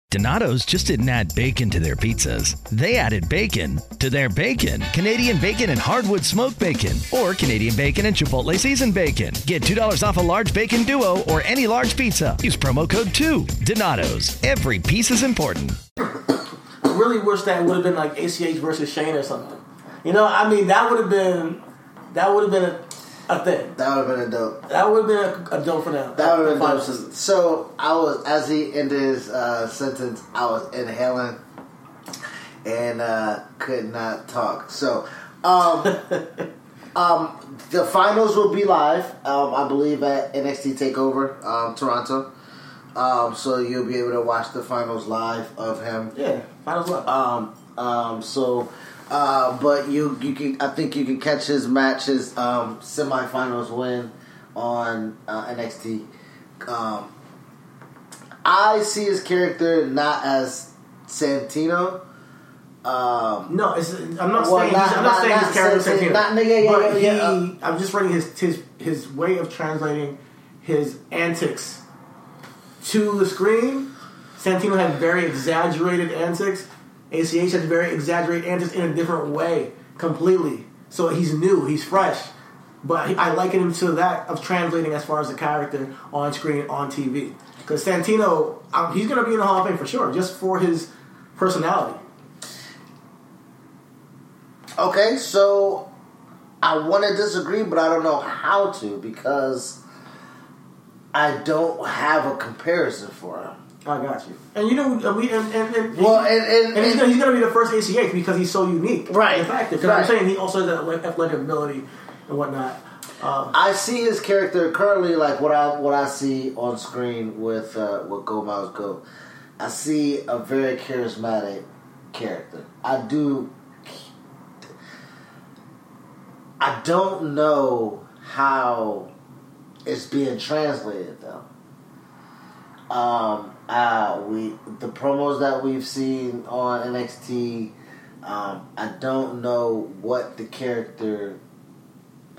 Donato's just didn't add bacon to their pizzas. They added bacon to their bacon. Canadian bacon and hardwood smoked bacon, or Canadian bacon and Chipotle seasoned bacon. Get $2 off a large bacon duo or any large pizza. Use promo code 2. Donato's. Every piece is important. I really wish that would have been like ACH versus Shane or something. You know, I mean, that would have been that would have been a, a thing. that would have been a dope. That would have been a, a dope for them. That would have been dope. So I was, as he ended his uh, sentence, I was inhaling and uh, could not talk. So, um, [laughs] um, the finals will be live, um, I believe, at NXT Takeover um, Toronto. Um, so you'll be able to watch the finals live of him. Yeah, finals left. Um, um, so, uh, but you you can I think you can catch his match his um, semifinals win on uh, NXT. Um, I see his character not as Santino. Um, No, it's, I'm not Well, saying not- I'm not, not- saying not his character Santino, not- yeah, yeah, but yeah, yeah, he, I'm just reading his his his way of translating his antics to the screen. Santino had very exaggerated antics. ACH had very exaggerated antics in a different way, completely. So he's new, he's fresh. But I liken him to that of translating as far as the character on screen on TV. Because Santino, um, he's going to be in the Hall of Fame for sure, just for his personality. okay, so I want to disagree, but I don't know how to because I don't have a comparison for him. I got you. And you know, we and and, and Well, and- and- he's, gonna, he's gonna be the first ACH because he's so unique, Right. In fact, because Right. I'm saying he also has that athletic ability and whatnot. Um, I see his character currently like what I what I see on screen with uh, with Go Myles Go. I see a very charismatic character. I do. I don't know how it's being translated though. Um, uh, we the promos that we've seen on NXT. Um, I don't know what the character.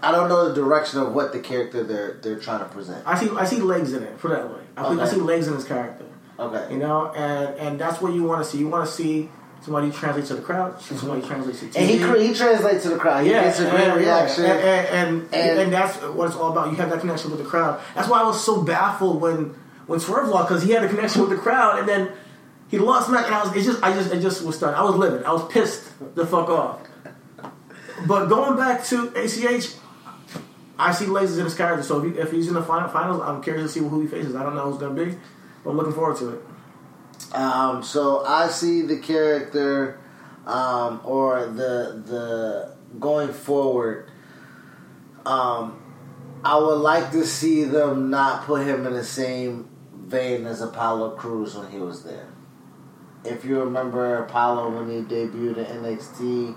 I don't know the direction of what the character they're they're trying to present. I see I see legs in it. Put it that way. I, think I see legs in his character. Okay. You know, and and that's what you want to see. You want to see somebody translates to the crowd, somebody translates to TV. And he he translates to the crowd. He gets a great and, reaction. Yeah, and, and, and, And- and that's what it's all about. You have that connection with the crowd. That's why I was so baffled when when Swerve lost because he had a connection with the crowd, and then he lost match, and I was it just I just I just was stunned. I was livid. I was pissed the fuck off. But going back to ACH, I see lasers in his character. So if, he, if he's in the final, finals, I'm curious to see who he faces. I don't know who's gonna be, but I'm looking forward to it. Um, so I see the character, um, or the the going forward. Um, I would like to see them not put him in the same vein as Apollo Crews when he was there. If you remember Apollo when he debuted in NXT,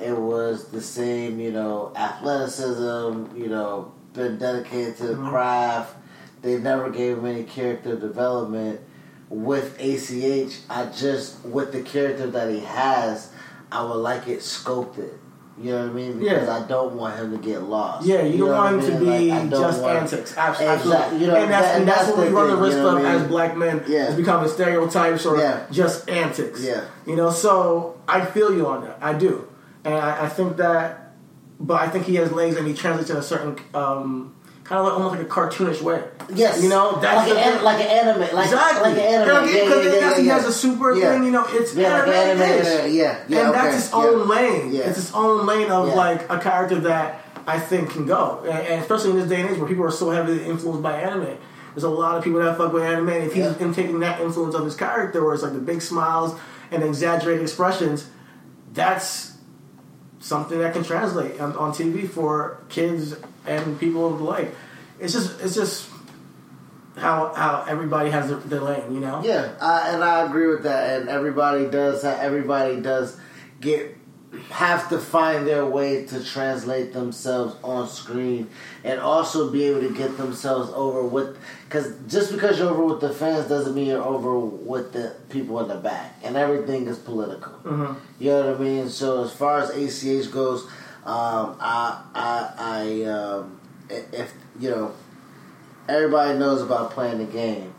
it was the same, you know, athleticism, you know, been dedicated to the craft. They never gave him any character development. With ACH, I just with the character that he has, I would like it sculpted. You know what I mean? Because Yeah. I don't want him to get lost. Yeah, you, don't want him I to be Like, just want- antics. Absolutely. Exactly. You know, and that's, that- and that's, what we run the risk you know of I mean? as black men Yeah. is becoming stereotypes or Yeah. just antics. Yeah. You know, so I feel you on that. I do. And I, I think that, but I think he has legs and he translates in a certain, um, kind of like, almost like a cartoonish way. Yes, You know, that's like an, like an anime, like exactly. like an anime. Yeah, Yeah, because yeah, yeah, he yeah, has a super Yeah. thing, you know, it's Yeah, like anime. anime, yeah, yeah, and that's okay, its own yeah. lane. Yeah. It's its own lane of Yeah. like a character that I think can go, and, and especially in this day and age where people are so heavily influenced by anime. There's a lot of people that fuck with anime. And if he's Yeah. him taking that influence of his character, where it's like the big smiles and exaggerated expressions, that's something that can translate on, on TV for kids and people alike. It's just, it's just how how everybody has their, their lane, you know. Yeah, I, and I agree with that. And everybody does. That everybody does get have to find their way to translate themselves on screen and also be able to get themselves over with because just because you're over with the fans doesn't mean you're over with the people in the back and everything is political mm-hmm. you know what i mean so as far as ach goes um, i i i um, if you know everybody knows about playing the game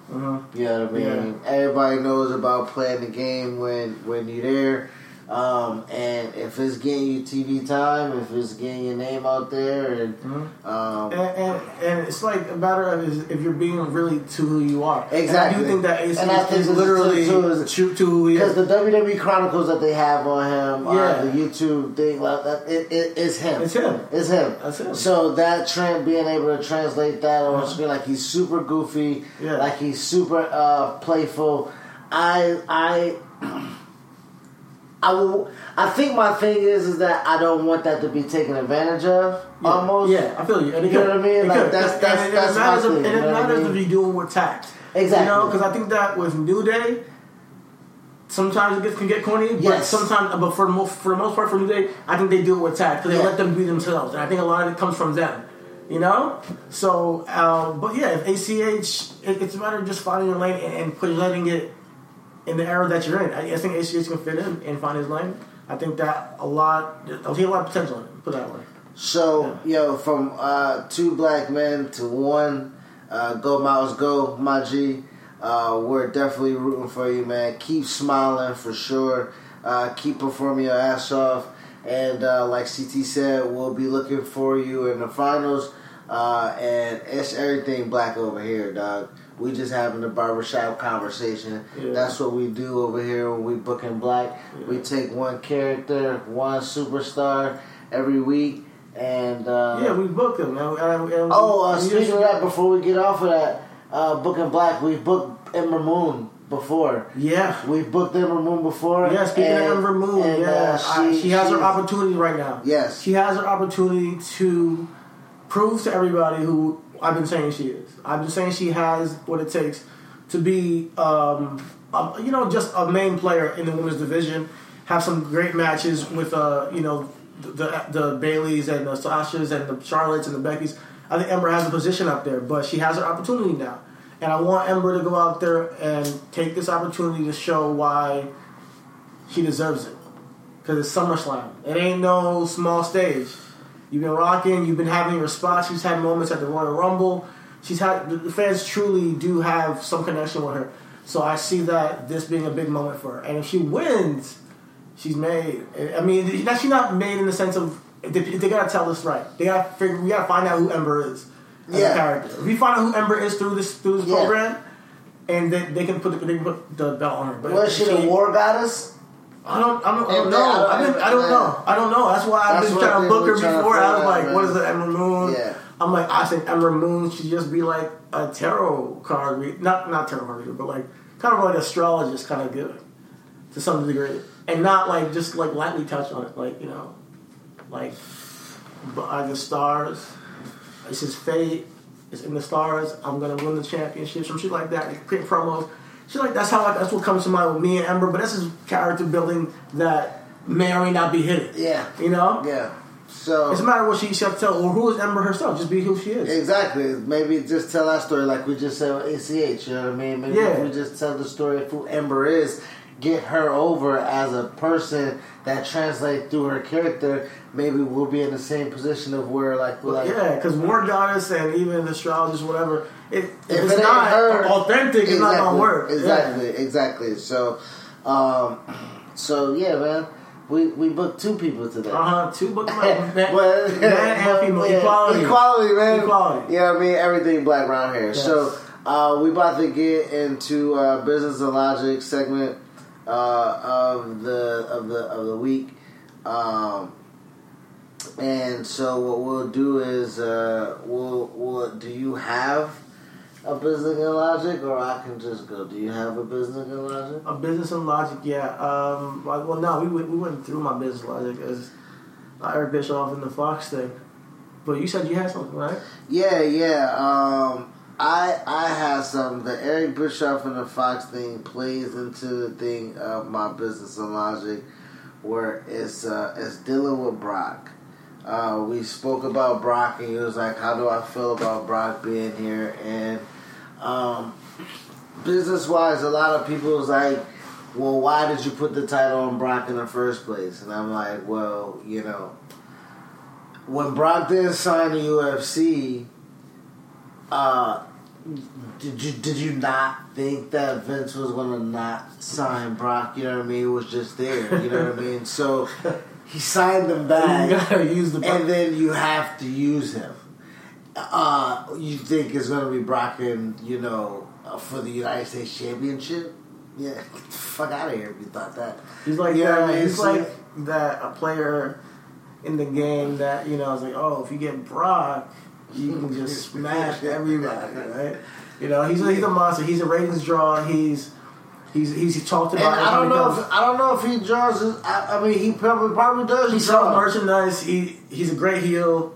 you know what I mean? Everybody knows about playing the game when when you're there. Um, and if it's getting you TV time, if it's getting your name out there, and um, And, and, and it's like a matter of is if you're being really to who you are. Exactly. And I do think that ACH And I think is literally to- to- true to who he is. because the WWE Chronicles that they have on him, Yeah. uh, the YouTube thing, like that, it, it, it's him. It's him. It's him. That's him. So that Trent being able to translate that on screen, like he's super goofy, Yeah. like he's super uh, playful. I I [clears throat] I will. I think my thing is is that I don't want that to be taken advantage of. Yeah. Almost. Yeah, I feel you. And You know could- what I mean? Like, could. that's- And that's- it that's my if- thing, And it I matters mean? if you do it with tact. Exactly. You know, because I think that with New Day, sometimes it gets, can get corny, but Yes. sometimes, but for the most, for the most part, for New Day, I think they do it with tact because they Yeah. let them be themselves, and I think a lot of it comes from them. You know, so um, but yeah, if ACH, it, it's a matter of just finding your lane and, and put, letting it in the era that you're in. I, I think ACH can fit in and find his lane. I think that a lot, I see a lot of potential in it. Put that way. So, yo, from uh, two black men to one, uh, go Myles, go, my G. Uh, we're definitely rooting for you, man. Keep smiling for sure. Uh, keep performing your ass off. And uh, like CT said, we'll be looking for you in the finals. Uh, and it's everything black over here, dog. We just having a barbershop conversation. Yeah. That's what we do over here when we booking black. We take one character, one superstar every week, And uh, Yeah, we book them. And, and, and oh, uh, speaking of that, before we get off of that, uh, booking Black, we booked Ember Moon before. Yeah. We booked Ember Moon before. Yeah, speaking and- of Ember Moon, and, yeah, uh, I- she, has her she's- opportunity right now. Yes. she has her opportunity to prove to everybody who I've been saying she is. I've been saying she has what it takes to be, um, um, you know, just a main player in the women's division. Have some great matches with, uh, you know, the the Bayleys and the Sashas and the Charlottes and the Beckys. I think Ember has a position up there, but she has her opportunity now. And I want Ember to go out there and take this opportunity to show why she deserves it. Because it's SummerSlam. It ain't no small stage. You've been rocking, you've been having your spots. She's had moments at the Royal Rumble. She's had, the- fans truly do have some connection with her. So I see that this being a big moment for her. And if she wins, she's made. I mean, now she's not made in the sense of, they, they gotta tell us right. They gotta figure, we gotta find out who Ember is as Yeah. a character. If we find out who Ember is through this, through this Yeah. program, and they, they can put the, they can put the belt on her. But Was she the war goddess? I don't, I don't, I don't know. I don't- I don't know. I don't know. That's why I've That's been trying to book her were trying to before. I was like, man. what is it, Emerald Moon? Yeah. I'm like, I think Emerald Moon should just be like a tarot card reader. Not, not tarot card reader, but like, kind of like astrologist kind of giving to some degree. And not like, just like lightly touch on it. Like, you know, like, by the stars. This is fate. It's in the stars. I'm gonna win the championship. Some shit like that. Create promos. Shit like that's how I, that's what comes to mind with me and Ember. But this is character building that may or may not be hidden. Yeah. You know. Yeah. So It's a matter of what she shall tell, or who is Ember herself. Just be who she is. Exactly. Maybe just tell that story like we just said with ACH. You know what I mean? Maybe Yeah. we just tell the story of who Ember is, get her over as a person that translates through her character. Maybe we'll be in the same position of where like we're like yeah, because war goddess and even astrologist, whatever. It, if, if it's it not her, authentic, it's not gonna Exactly, work. Exactly, exactly. So, um, so yeah, man. We we booked two people today. Uh huh. Two book man, [laughs] Well, man [laughs] yeah, equality. Equality, man. Equality. Yeah, I mean everything black around here. Yes. So uh, we about to get into uh, business and logic segment uh, of the of the of the week. Um, and so what we'll do is uh, we'll we'll do you have a business and logic or I can just go. Do you have a business and logic? A business and logic, yeah. Um, well, well, no, we went, we went through my business logic as Eric Bischoff and the Fox thing. But you said you had something, right? Yeah, yeah. Um, I I have some. The Eric Bischoff and the Fox thing plays into the thing of my business and logic, where it's uh, it's dealing with Brock. Uh, we spoke about Brock, and he was like, "How do I feel about Brock being here?" And um, business wise, a lot of people was like, "Well, why did you put the title on Brock in the first place?" And I'm like, "Well, you know." when Brock didn't sign the UFC, uh, did you did you not think that Vince was gonna not sign Brock? You know what I mean? It was just there. You know what I mean? So he signed him back, [laughs] You gotta use the and then you have to use him. Uh, you think it's gonna be Brock and you know uh, for the United States Championship? Yeah, get the fuck out of here if you thought that. He's like You that. I mean? He's So- like that a player in the game that you know is like, oh, if you get Brock, you can just [laughs] smash everybody, [laughs] right? You know, he's a, he's a monster. He's a ratings draw. He's he's he's talked And about. I don't know if I don't know if he draws. His, I, I mean, he probably probably does. he sells merchandise. He he's a great heel.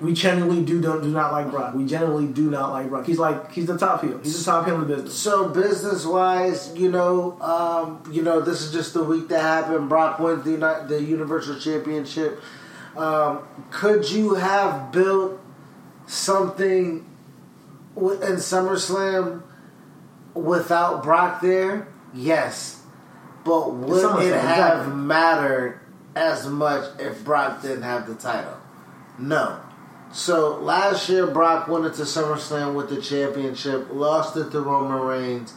We genuinely do don't do not like Brock. We genuinely do not like Brock. He's like he's the top heel. He's the top heel in the business. So business wise, you know, um, you know, this is just the week that happened. Brock wins the the Universal Championship. Um, could you have built something in SummerSlam without Brock there? Yes, but would it have exactly. mattered as much if Brock didn't have the title? No. So last year, Brock went into SummerSlam with the championship, lost it to Roman Reigns,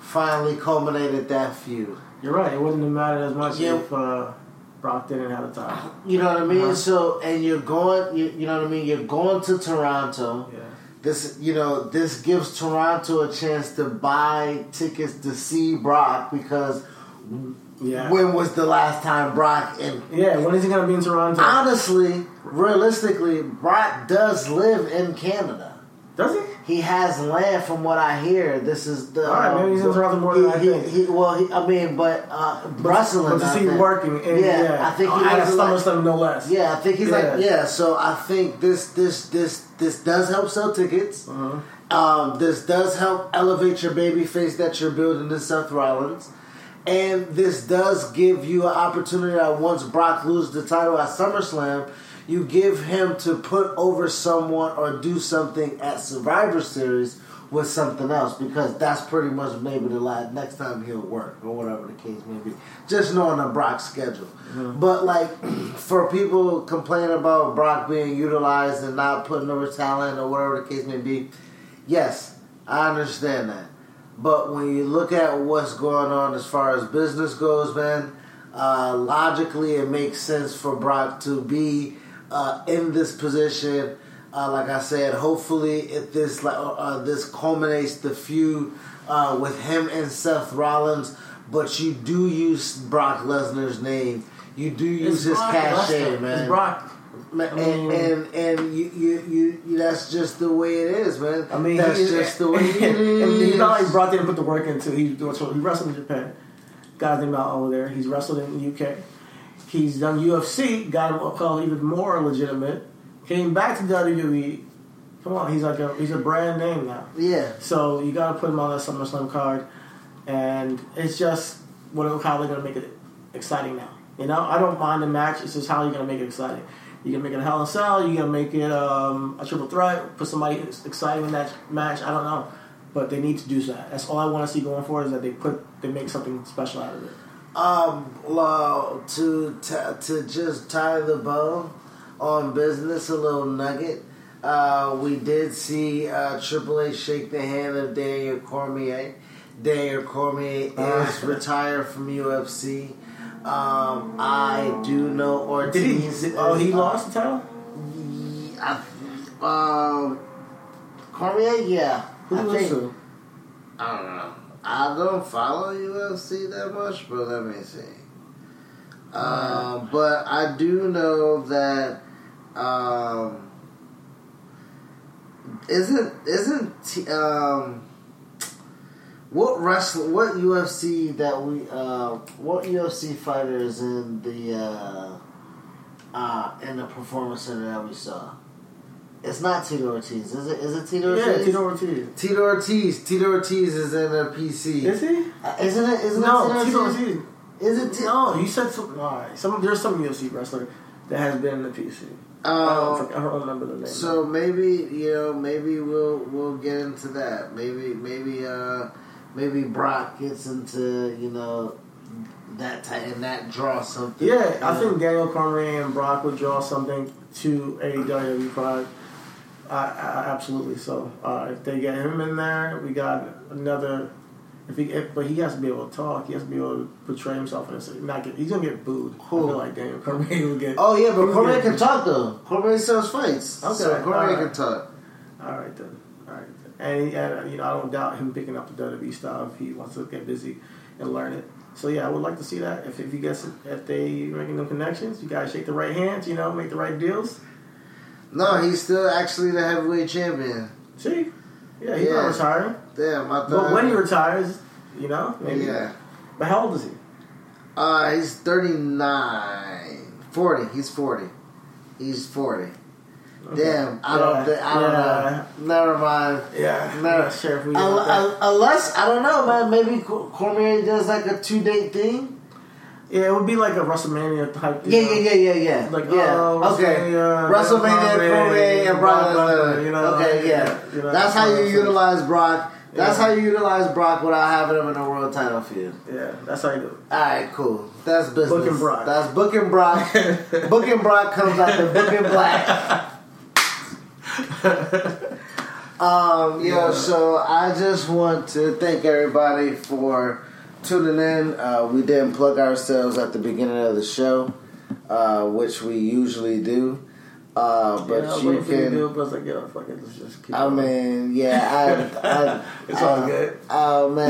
finally culminated that feud. You're right. It wouldn't have mattered as much Yeah. if uh, Brock didn't have a title. You know what I mean? Uh-huh. So, and you're going, you, you know what I mean? You're going to Toronto. Yeah. This, you know, this gives Toronto a chance to buy tickets to see Brock because Yeah. when was the last time Brock and Yeah, when is he gonna be in Toronto? honestly, realistically, Brock does live in Canada. Does he? He has land, from what I hear. This is the. All right, maybe he's in Toronto more than he, I he, think. He, well, he, I mean, but uh, wrestling. But to I see think. working, in, yeah, yeah, I think he at was like- no less. Yeah, I think he's Yeah. like yeah. So I think this this this this does help sell tickets. Uh-huh. Um, this does help elevate your baby face that you're building in Seth Rollins. And this does give you an opportunity that once Brock loses the title at SummerSlam, you give him to put over someone or do something at Survivor Series with something else because that's pretty much maybe the last next time he'll work or whatever the case may be. Just knowing the Brock schedule. Mm-hmm. But like [clears throat] for people complaining about Brock being utilized and not putting over talent or whatever the case may be, yes, I understand that. But when you look at what's going on as far as business goes, man, uh, logically it makes sense for Brock to be uh, in this position. Uh, like I said, hopefully if this like uh, this culminates the feud uh, with him and Seth Rollins. But you do use Brock Lesnar's name. You do use his Brock cachet, Lesnar. man. It's Brock. Man, and and and you, you you you that's just the way it is, man. I mean, that's he, just the way [laughs] it is. he's not like brought there to put the work into. He he wrestled in Japan, got him out over there. He's wrestled in the UK. He's done UFC, got him called even more legitimate. Came back to WWE. Come on, he's like a he's a brand name now. yeah, So you got to put him on that SummerSlam card, and it's just what how they're gonna make it exciting now. You know, I don't mind the match. It's just how you're gonna make it exciting. You can make it a Hell in a Cell. You can make it um, a triple threat. Put somebody exciting in that match. I don't know, but they need to do that. That's all I want to see going forward is that they put they make something special out of it. um, well, to to to just tie the bow on business, a little nugget. Uh, we did see uh, Triple H shake the hand of Daniel Cormier. Daniel Cormier Ah. is retired from UFC. Um, I do know or Did he? Ortiz. Oh, he is- lost the title. I, um, Cormier, yeah. Who I did he lose think- to? I don't know. I don't follow UFC that much, but let me see. Um, but I do know that um, isn't isn't um, what wrestler what UFC that we uh, what UFC fighter is in the uh, uh, in the performance center that we saw? It's not Tito Ortiz, is it? Is it Tito Ortiz? Yeah, Tito Ortiz. Tito Ortiz. Tito Ortiz is in the PC. Is he? Uh, isn't it? Isn't No, it Tito Ortiz? Ortiz. Is it? T- No, you said some. All right, some there's some UFC wrestler that has been in the PC. I, Um, don't, I don't remember the name. so maybe you know, maybe we'll we'll get into that. Maybe maybe uh maybe Brock gets into you know that type and that draw something. yeah, I think know? Daniel Cormier and Brock would draw something to AEW Pride. I, I, absolutely. So uh, if they get him in there, we got another. If he, if, but he has to be able to talk. He has to be able to portray himself in this. Not get, he's gonna get booed. Feel like Daniel Cormier will get. Oh yeah, but Cormier can talk though. Cormier sells fights. Okay, so Cormier alright. can talk. All right then. All right. Then. And, and you know, I don't doubt him picking up the WWE style if he wants to get busy and learn it. So yeah, I would like to see that. If if he gets if they making them connections, you guys shake the right hands. You know, make the right deals. No, he's still actually the heavyweight champion. See, yeah, he's Yeah. not retiring. Damn, I thought. But when he retires, you know, maybe. yeah, But how old is he? uh, he's 39. 40. He's 40. He's 40. Damn, I Yeah, don't. thi- I don't yeah. know. Never mind. Yeah, I'm not sure if we. Un- that. un- unless I don't know, man. Maybe Cormier does like a two date thing. yeah, it would be like a WrestleMania type. you Yeah, yeah, yeah, yeah, yeah. Like, yeah. oh, okay. WrestleMania, WrestleMania, Cormier, and Brock Lesnar. You know, okay, yeah. yeah, you know, That's how you utilize Brock. That's Yeah. how you utilize Brock without having him in a world title feud. Yeah, that's how you do it. All right, cool. That's business. Booking Brock. That's booking Brock. [laughs] booking Brock comes after booking Black. [laughs] um, yo, so I just want to thank everybody for tuning in. Uh, we didn't plug ourselves at the beginning of the show, uh, which we usually do. Uh, but yeah, I you waiting for you to can. do it, but I was like, yo, fuck it, let's just keep I going. mean, yeah, I, I, [laughs] It's all uh, good. Oh man,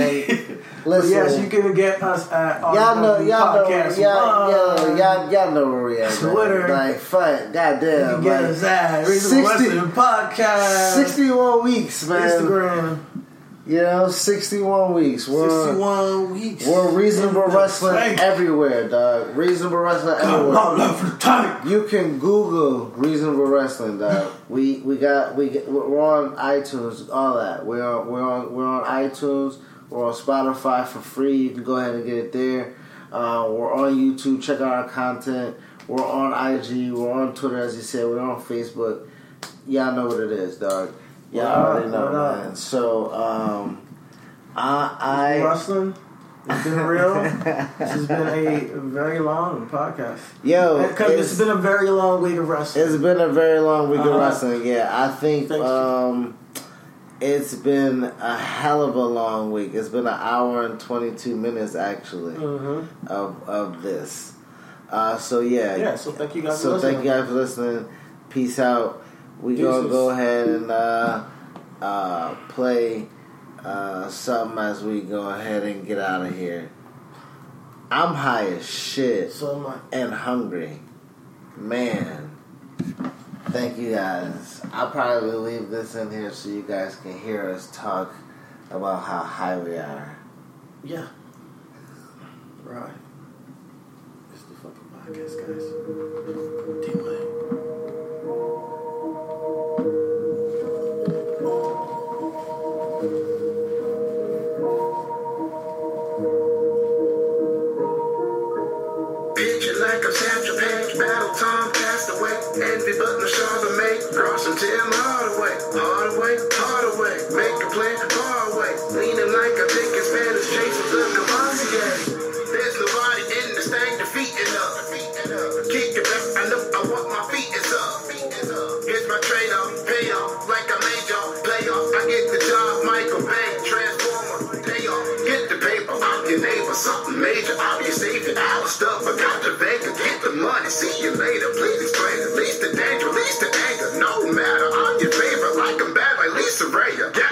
[laughs] listen. yes, you can get us at our Y'all know, y'all know, Podcast y'all, y'all, y'all, y'all know where we at. man. Twitter. like, fuck, You goddamn, can get like, us at Reasonable 60 Podcast. sixty-one weeks, man. Instagram. You know, sixty-one weeks. We're 61 weeks. we're reasonable In wrestling everywhere, dog. Reasonable wrestling everywhere. on, love for the tank. You can Google reasonable wrestling, dog. We we got we get, we're on iTunes, all that. We're on we're on we're on iTunes. We're on Spotify for free. You can go ahead and get it there. Uh, we're on YouTube. Check out our content. We're on IG. We're on Twitter, as you said. We're on Facebook. Y'all know what it is, dog. What up, already know, up? man. So, um, I I Wrestling. It's been real. [laughs] this has been a very long podcast. yo, Because it's- it's been a very long week of wrestling. It's been a very long week of Uh-huh. wrestling. Yeah, I think um, it's been a hell of a long week. It's been an hour and twenty two minutes actually Mhm. of of this. Uh, so yeah, Yeah, so thank you guys So thank you guys for listening. Peace out. We gonna go ahead and uh, uh, play uh, something as we go ahead and get out of here. I'm high as shit So am I. and hungry. Man. Thank you guys. I'll probably leave this in here so you guys can hear us talk about how high we are. Yeah. Right. It's the fucking podcast, guys. Deal Hardaway. Hardaway, Hardaway, make a plan far away. Leaning like a big Spanish chasing the Cavassier. There's nobody in this thing defeating us. Kick it back, I know I want my feet is up. Here's my trade off, pay off, like a major playoff. I get the job, Michael Bay, transformer, pay off. Get the paper, I'm your neighbor, something major. I'll be saving our stuff, I got the Vega, get the money, see you later. Please explain, at least the danger, least the anger. No matter, I'm your I'm Lisa Ray. Yeah,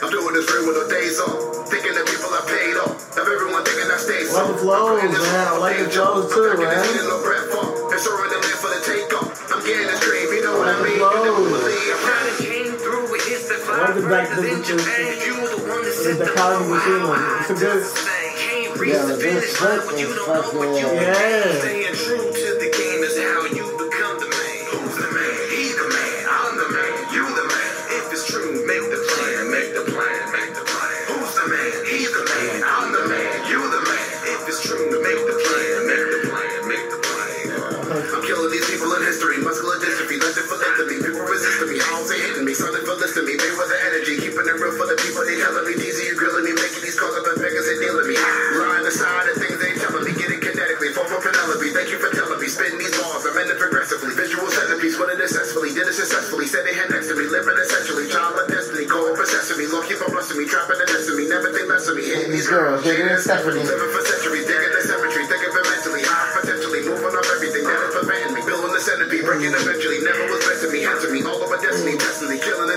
I'm doing this real with no days off. Thinking that people I paid off, of everyone thinking I stay I like the flows, man. I like the flows too, man. no breath for. It's showing the land for the takeoff. I'm getting the stream, you know what I mean? You Flows. never believe. I'm trying to came through with hits that fly What is back further the- than the- Japan. You the one that the set the dichotomy bar. between them. It's a I good- just. Can't reach Yeah, the this finish line clip when you is don't know what you Yeah. Staying true to me. For listening me. They with the energy. Keeping it real for the people. They telling me. Are you grilling me. Making these calls up and figures and dealing me. Lying aside the things they telling me. Getting kinetically. Fall for Penelope. Thank you for telling me. Spitting these balls. I'm in it progressively. Visual centerpiece. What it successfully. Did it successfully. Said they had next to me. Living essentially. Child of destiny. Going for sesame. Lord keep on blessing me. Trapping messing me. Never think less of me. Hitting these girls. Digging and Stephanie. Living for centuries. Digging the cemetery. Thinking for mentally. High potentially. Moving off everything. That is preventing me. Building the centipede. Breaking eventually. Never was meant to me. To me. All over destiny. Mm. Destiny. Killing intentionally.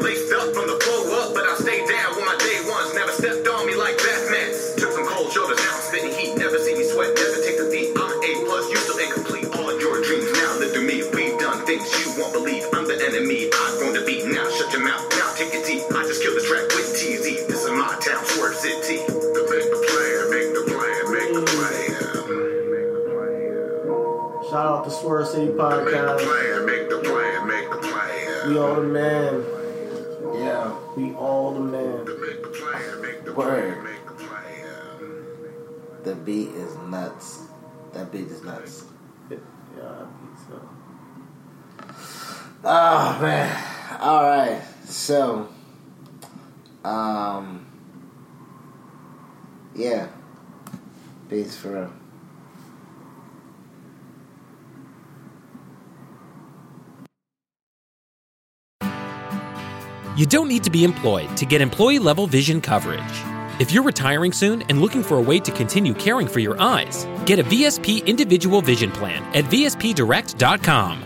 Like The beat is nuts. That beat is nuts. Yeah, I think so. Oh man. All right. So, um, yeah. Beats for real. You don't need to be employed to get employee level vision coverage. If you're retiring soon and looking for a way to continue caring for your eyes, get a VSP individual vision plan at VSPDirect.com.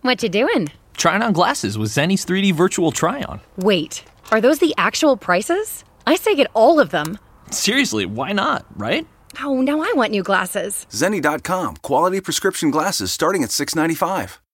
What you doing? Trying on glasses with Zenni's 3D virtual try on. Wait, are those the actual prices? I say get all of them. Seriously, why not, right? Oh, now I want new glasses. Zenni.com. Quality prescription glasses starting at $6.95.